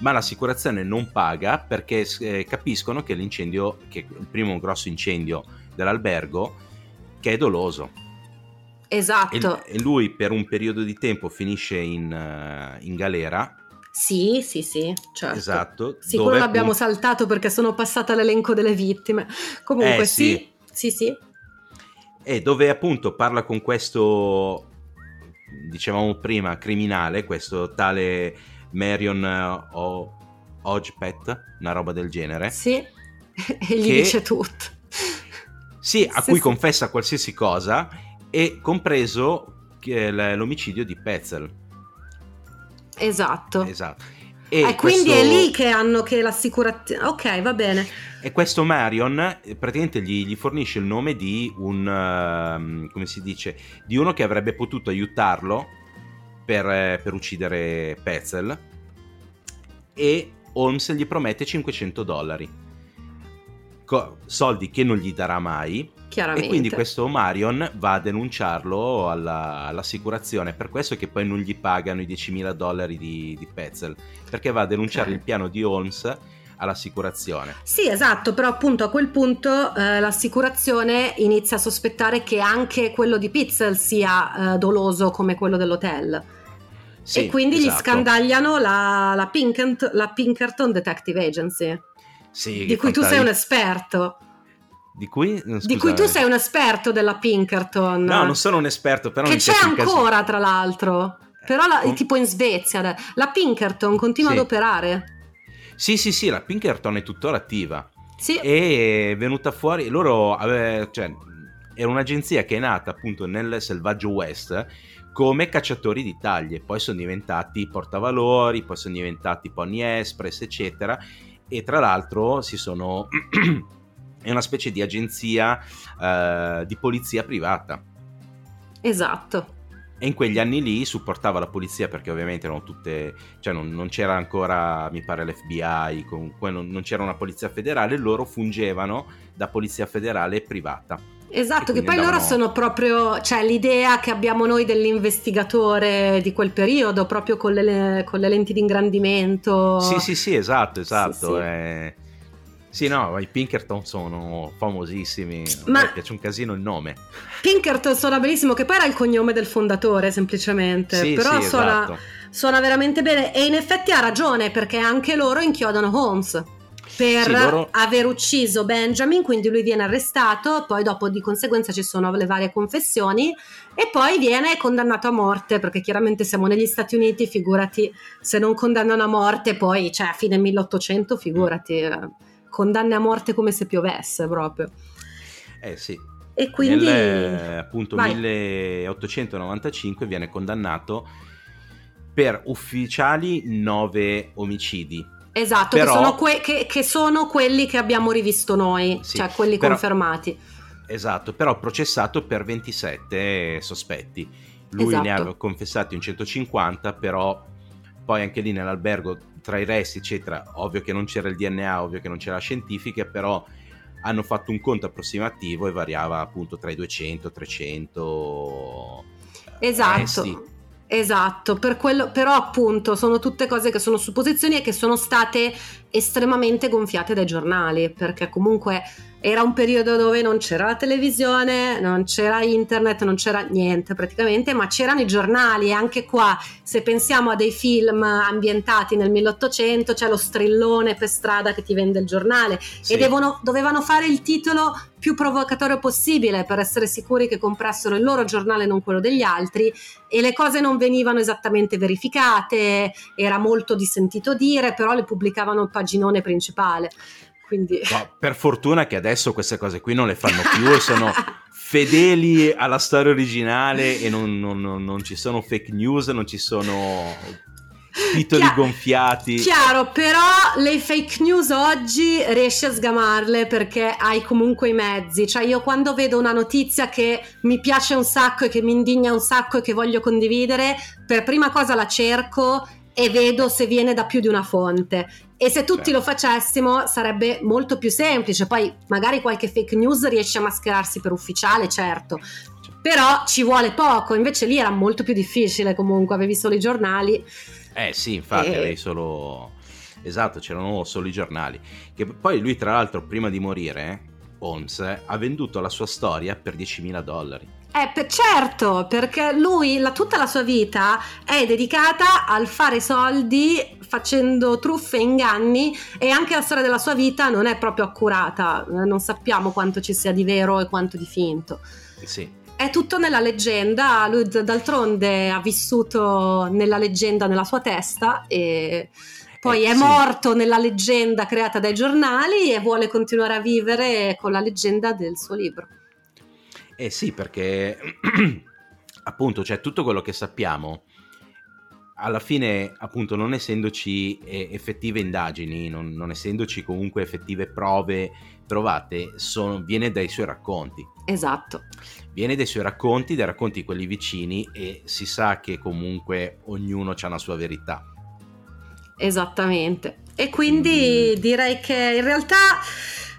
ma l'assicurazione non paga perché eh, capiscono che l'incendio, che il primo grosso incendio dell'albergo, che è doloso. Esatto. E, e lui per un periodo di tempo finisce in, uh, in galera sì, sì, sì, certo. Esatto. Sicuro dove l'abbiamo appunto... saltato perché sono passata l'elenco delle vittime. Comunque eh, sì. sì, sì, sì. E dove appunto parla con questo, dicevamo prima, criminale, questo tale Marion uh, o- Hodgepet, una roba del genere. Sì, <laughs> e gli che... dice tutto. Sì, a sì, cui sì. confessa qualsiasi cosa, e compreso l'omicidio di Petzel Esatto. Esatto. E eh, quindi questo... è lì che hanno che l'assicurazione. Ok, va bene. E questo Marion eh, praticamente gli, gli fornisce il nome di un. Uh, come si dice? Di uno che avrebbe potuto aiutarlo per, eh, per uccidere Petzel. E Holmes gli promette 500 dollari. Co- soldi che non gli darà mai Chiaramente. E quindi questo Marion va a denunciarlo alla, all'assicurazione, per questo che poi non gli pagano i 10.000 dollari di, di Petzel, perché va a denunciare okay. il piano di Holmes all'assicurazione. Sì, esatto, però appunto a quel punto eh, l'assicurazione inizia a sospettare che anche quello di Pitzel sia eh, doloso come quello dell'hotel. Sì, e quindi esatto. gli scandagliano la, la, Pinkert, la Pinkerton Detective Agency. Sì, di cui tu sei un esperto. Di cui, di cui, tu sei un esperto della Pinkerton. No, non sono un esperto, però... Che c'è ancora, tra l'altro. Però la, tipo in Svezia. La Pinkerton continua sì. ad operare. Sì, sì, sì, la Pinkerton è tuttora attiva. Sì. E è venuta fuori... Loro... Ave, cioè, era un'agenzia che è nata appunto nel selvaggio West come cacciatori di taglie. Poi sono diventati portavalori, poi sono diventati Pony Express, eccetera. E tra l'altro si sono... <clears throat> è una specie di agenzia eh, di polizia privata. Esatto. E in quegli anni lì supportava la polizia perché ovviamente erano tutte, cioè non, non c'era ancora, mi pare, l'FBI, comunque non, non, c'era una polizia federale, loro fungevano da polizia federale privata. Esatto, che poi loro sono proprio, cioè l'idea che abbiamo noi dell'investigatore di quel periodo, proprio con le, con le lenti di ingrandimento. Sì, sì, sì, esatto, esatto. Sì, sì. Eh sì, no, i Pinkerton sono famosissimi. Ma mi piace un casino il nome. Pinkerton suona benissimo, che poi era il cognome del fondatore, semplicemente. Sì, Però sì, suona, esatto. suona veramente bene. E in effetti ha ragione, perché anche loro inchiodano Holmes per sì, loro... aver ucciso Benjamin, quindi lui viene arrestato, poi dopo di conseguenza ci sono le varie confessioni e poi viene condannato a morte, perché chiaramente siamo negli Stati Uniti, figurati se non condannano a morte, poi cioè a fine 1800, figurati. Mm condanne a morte come se piovesse proprio. Eh sì. E quindi... Nel, appunto Vai. 1895 viene condannato per ufficiali 9 omicidi. Esatto, Però- che, sono que- che- che sono quelli che abbiamo rivisto noi, Sì, cioè quelli però- confermati. Esatto, però processato per 27 sospetti. Lui ne Esatto. ha confessati un 150, però poi anche lì nell'albergo tra i resti, eccetera, ovvio che non c'era il DNA, ovvio che non c'era la scientifica, però hanno fatto un conto approssimativo e variava appunto tra i 200 300 Esatto. resti. Esatto, per quello, però appunto sono tutte cose che sono supposizioni e che sono state estremamente gonfiate dai giornali, perché comunque era un periodo dove non c'era la televisione, non c'era internet, non c'era niente praticamente, ma c'erano i giornali. E anche qua se pensiamo a dei film ambientati nel 1800 c'è lo strillone per strada che ti vende il giornale. Sì. e devono- dovevano fare il titolo più provocatorio possibile per essere sicuri che comprassero il loro giornale e non quello degli altri. E le cose non venivano esattamente verificate, era molto di sentito dire, però le pubblicavano paginone principale. Quindi No, <laughs> per fortuna che adesso queste cose qui non le fanno più e sono fedeli alla storia originale e non, non- non- non ci sono fake news, non ci sono titoli Chia- gonfiati. Chiaro, però le fake news oggi riesci a sgamarle perché hai comunque i mezzi. Cioè, io quando vedo una notizia che mi piace un sacco e che mi indigna un sacco e che voglio condividere, per prima cosa la cerco e vedo se viene da più di una fonte. E se tutti Certo. lo facessimo sarebbe molto più semplice. Poi magari qualche fake news riesce a mascherarsi per ufficiale, certo. Però ci vuole poco, invece lì era molto più difficile comunque, avevi solo i giornali. Eh sì, infatti, Eh. avevi solo... Esatto, c'erano solo i giornali. Che poi lui, tra l'altro, prima di morire, Holmes, ha venduto la sua storia per 10.000 dollari. Eh, per- certo, perché lui, la- tutta la sua vita è dedicata al fare soldi facendo truffe e inganni e anche la storia della sua vita non è proprio accurata, eh, non sappiamo quanto ci sia di vero e quanto di finto. Sì, È tutto nella leggenda, lui d'altronde ha vissuto nella leggenda nella sua testa e poi Eh, è sì. morto nella leggenda creata dai giornali e vuole continuare a vivere con la leggenda del suo libro. Eh sì, perché <clears throat> appunto, cioè tutto quello che sappiamo, alla fine, appunto, non essendoci eh, effettive indagini, non, non essendoci comunque effettive prove provate, sono- viene dai suoi racconti. Esatto. Viene dai suoi racconti, dai racconti di quelli vicini e si sa che comunque ognuno ha una sua verità. Esattamente. E quindi direi che in realtà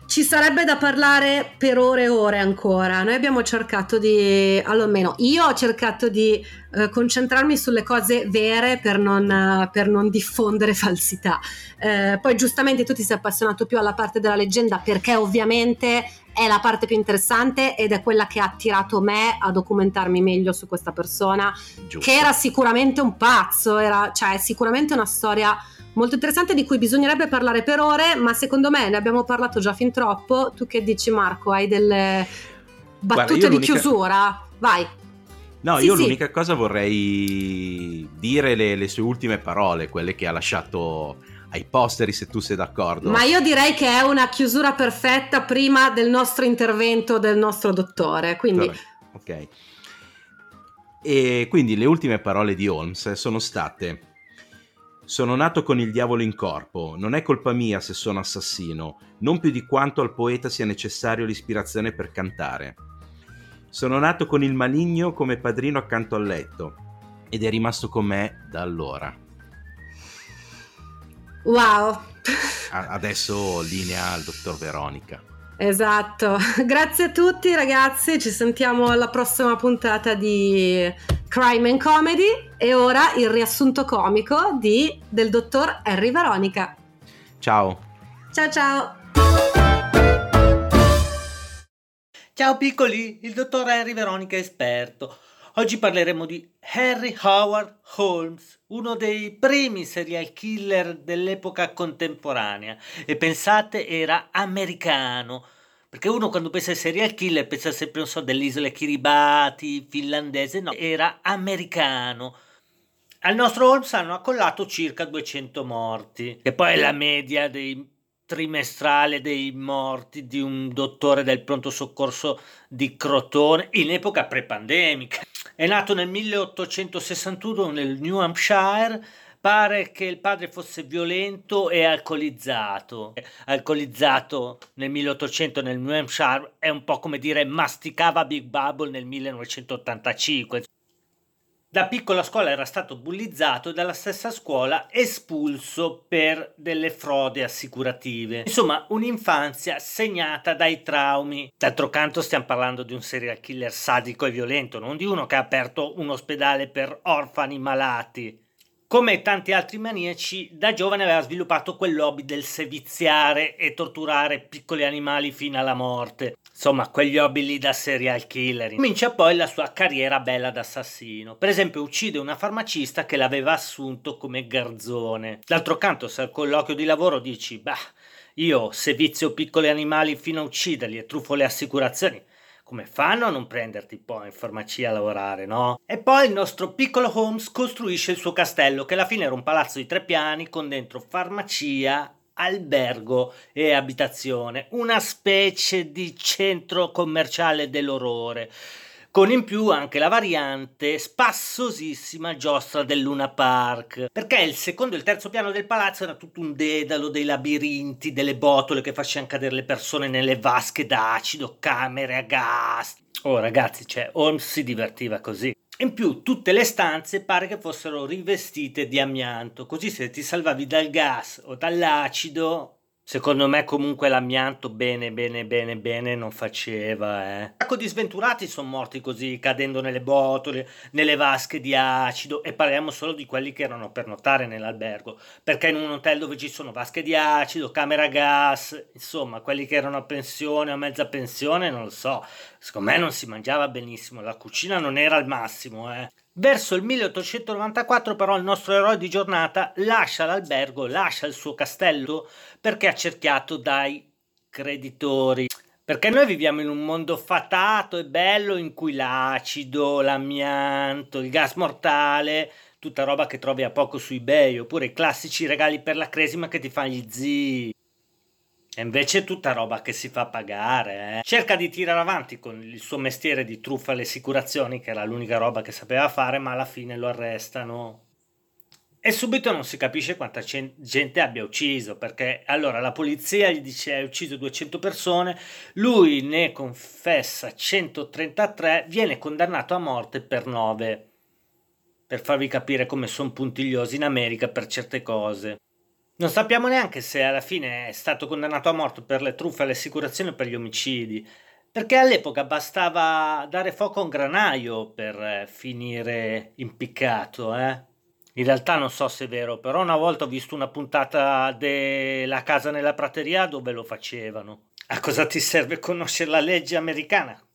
ci sarebbe da parlare per ore e ore ancora. Noi abbiamo cercato di, almeno io ho cercato di eh, concentrarmi sulle cose vere per non, eh, per non diffondere <laughs> falsità. Eh, poi giustamente tu ti sei appassionato più alla parte della leggenda perché ovviamente è la parte più interessante ed è quella che ha attirato me a documentarmi meglio su questa persona Giusto. che era sicuramente un pazzo, era, cioè è sicuramente una storia molto interessante di cui bisognerebbe parlare per ore, ma secondo me ne abbiamo parlato già fin troppo. Tu che dici Marco? Hai delle Guarda, battute io di chiusura? Vai. No, Sì, io sì. l'unica cosa vorrei dire le, le sue ultime parole, quelle che ha lasciato ai posteri, se tu sei d'accordo. Ma io direi che è una chiusura perfetta prima del nostro intervento del nostro dottore, quindi Ok. E quindi le ultime parole di Holmes sono state: Sono nato con il diavolo in corpo, non è colpa mia se sono assassino, non più di quanto al poeta sia necessario l'ispirazione per cantare. Sono nato con il maligno come padrino accanto al letto ed è rimasto con me da allora. wow. Adesso linea al dottor Veronica. Esatto, <laughs> grazie a tutti ragazzi, ci sentiamo alla prossima puntata di Crime and Comedy e ora il riassunto comico di, del dottor Harry Veronica. Ciao! Ciao ciao! Ciao piccoli, il dottor Henry Veronica esperto. Oggi parleremo di Henry Howard Holmes, uno dei primi serial killer dell'epoca contemporanea. E pensate, era americano. Perché uno quando pensa ai serial killer pensa sempre, non so, delle isole Kiribati, finlandese, no, era americano. Al nostro Holmes hanno accollato circa 200 morti, che poi è la media dei trimestrale dei morti di un dottore del pronto soccorso di Crotone in epoca prepandemica. È nato nel 1861 nel New Hampshire. Pare che il padre fosse violento e alcolizzato. Alcolizzato nel 1800 nel New Hampshire è un po' come dire masticava Big Bubble nel 1985. Da piccola scuola era stato bullizzato e dalla stessa scuola espulso per delle frodi assicurative. Insomma, un'infanzia segnata dai traumi. D'altro canto stiamo parlando di un serial killer sadico e violento, non di uno che ha aperto un ospedale per orfani malati. Come tanti altri maniaci, da giovane aveva sviluppato quel hobby del seviziare e torturare piccoli animali fino alla morte. Insomma, quegli hobby lì da serial killer. Comincia poi la sua carriera bella d'assassino. Per esempio, uccide una farmacista che l'aveva assunto come garzone. D'altro canto, se al colloquio di lavoro dici, bah, io sevizio piccoli animali fino a ucciderli e truffo le assicurazioni, come fanno a non prenderti poi in farmacia a lavorare, no? E poi il nostro piccolo Holmes costruisce il suo castello, che alla fine era un palazzo di tre piani con dentro farmacia, albergo e abitazione, una specie di centro commerciale dell'orrore con in più anche la variante spassosissima giostra del Luna Park, perché il secondo e il terzo piano del palazzo era tutto un dedalo dei labirinti, delle botole che facevano cadere le persone nelle vasche d'acido, camere a gas. Oh ragazzi, cioè Holmes si divertiva così. In più tutte le stanze pare che fossero rivestite di amianto, così se ti salvavi dal gas o dall'acido Secondo me comunque l'amianto bene bene bene bene non faceva, eh. Un sacco di sventurati sono morti così, cadendo nelle botole, nelle vasche di acido e parliamo solo di quelli che erano per notare nell'albergo, perché in un hotel dove ci sono vasche di acido, camera a gas, insomma, quelli che erano a pensione, a mezza pensione, non lo so. Secondo me non si mangiava benissimo, la cucina non era al massimo, eh. Verso il 1894 però il nostro eroe di giornata lascia l'albergo, lascia il suo castello perché è accerchiato dai creditori. Perché noi viviamo in un mondo fatato e bello in cui l'acido, l'amianto, il gas mortale, tutta roba che trovi a poco su eBay, oppure i classici regali per la cresima che ti fanno gli zii. E invece è tutta roba che si fa pagare. Eh. Cerca di tirare avanti con il suo mestiere di truffa alle assicurazioni, che era l'unica roba che sapeva fare, ma alla fine lo arrestano. E subito non si capisce quanta gente abbia ucciso, perché allora la polizia gli dice hai ucciso 200 persone, lui ne confessa 133, viene condannato a morte per 9. Per farvi capire come sono puntigliosi in America per certe cose. Non sappiamo neanche se alla fine è stato condannato a morte per le truffe alle assicurazioni o per gli omicidi, perché all'epoca bastava dare fuoco a un granaio per eh, finire impiccato, eh? In realtà non so se è vero, però una volta ho visto una puntata della casa nella prateria dove lo facevano. A cosa ti serve conoscere la legge americana?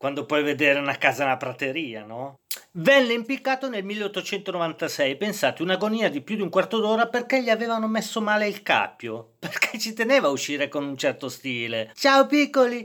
Quando puoi vedere una casa nella prateria, no? Venne impiccato nel 1896, pensate, un'agonia di più di un quarto d'ora perché gli avevano messo male il cappio, <laughs> perché ci teneva a uscire con un certo stile. Ciao piccoli!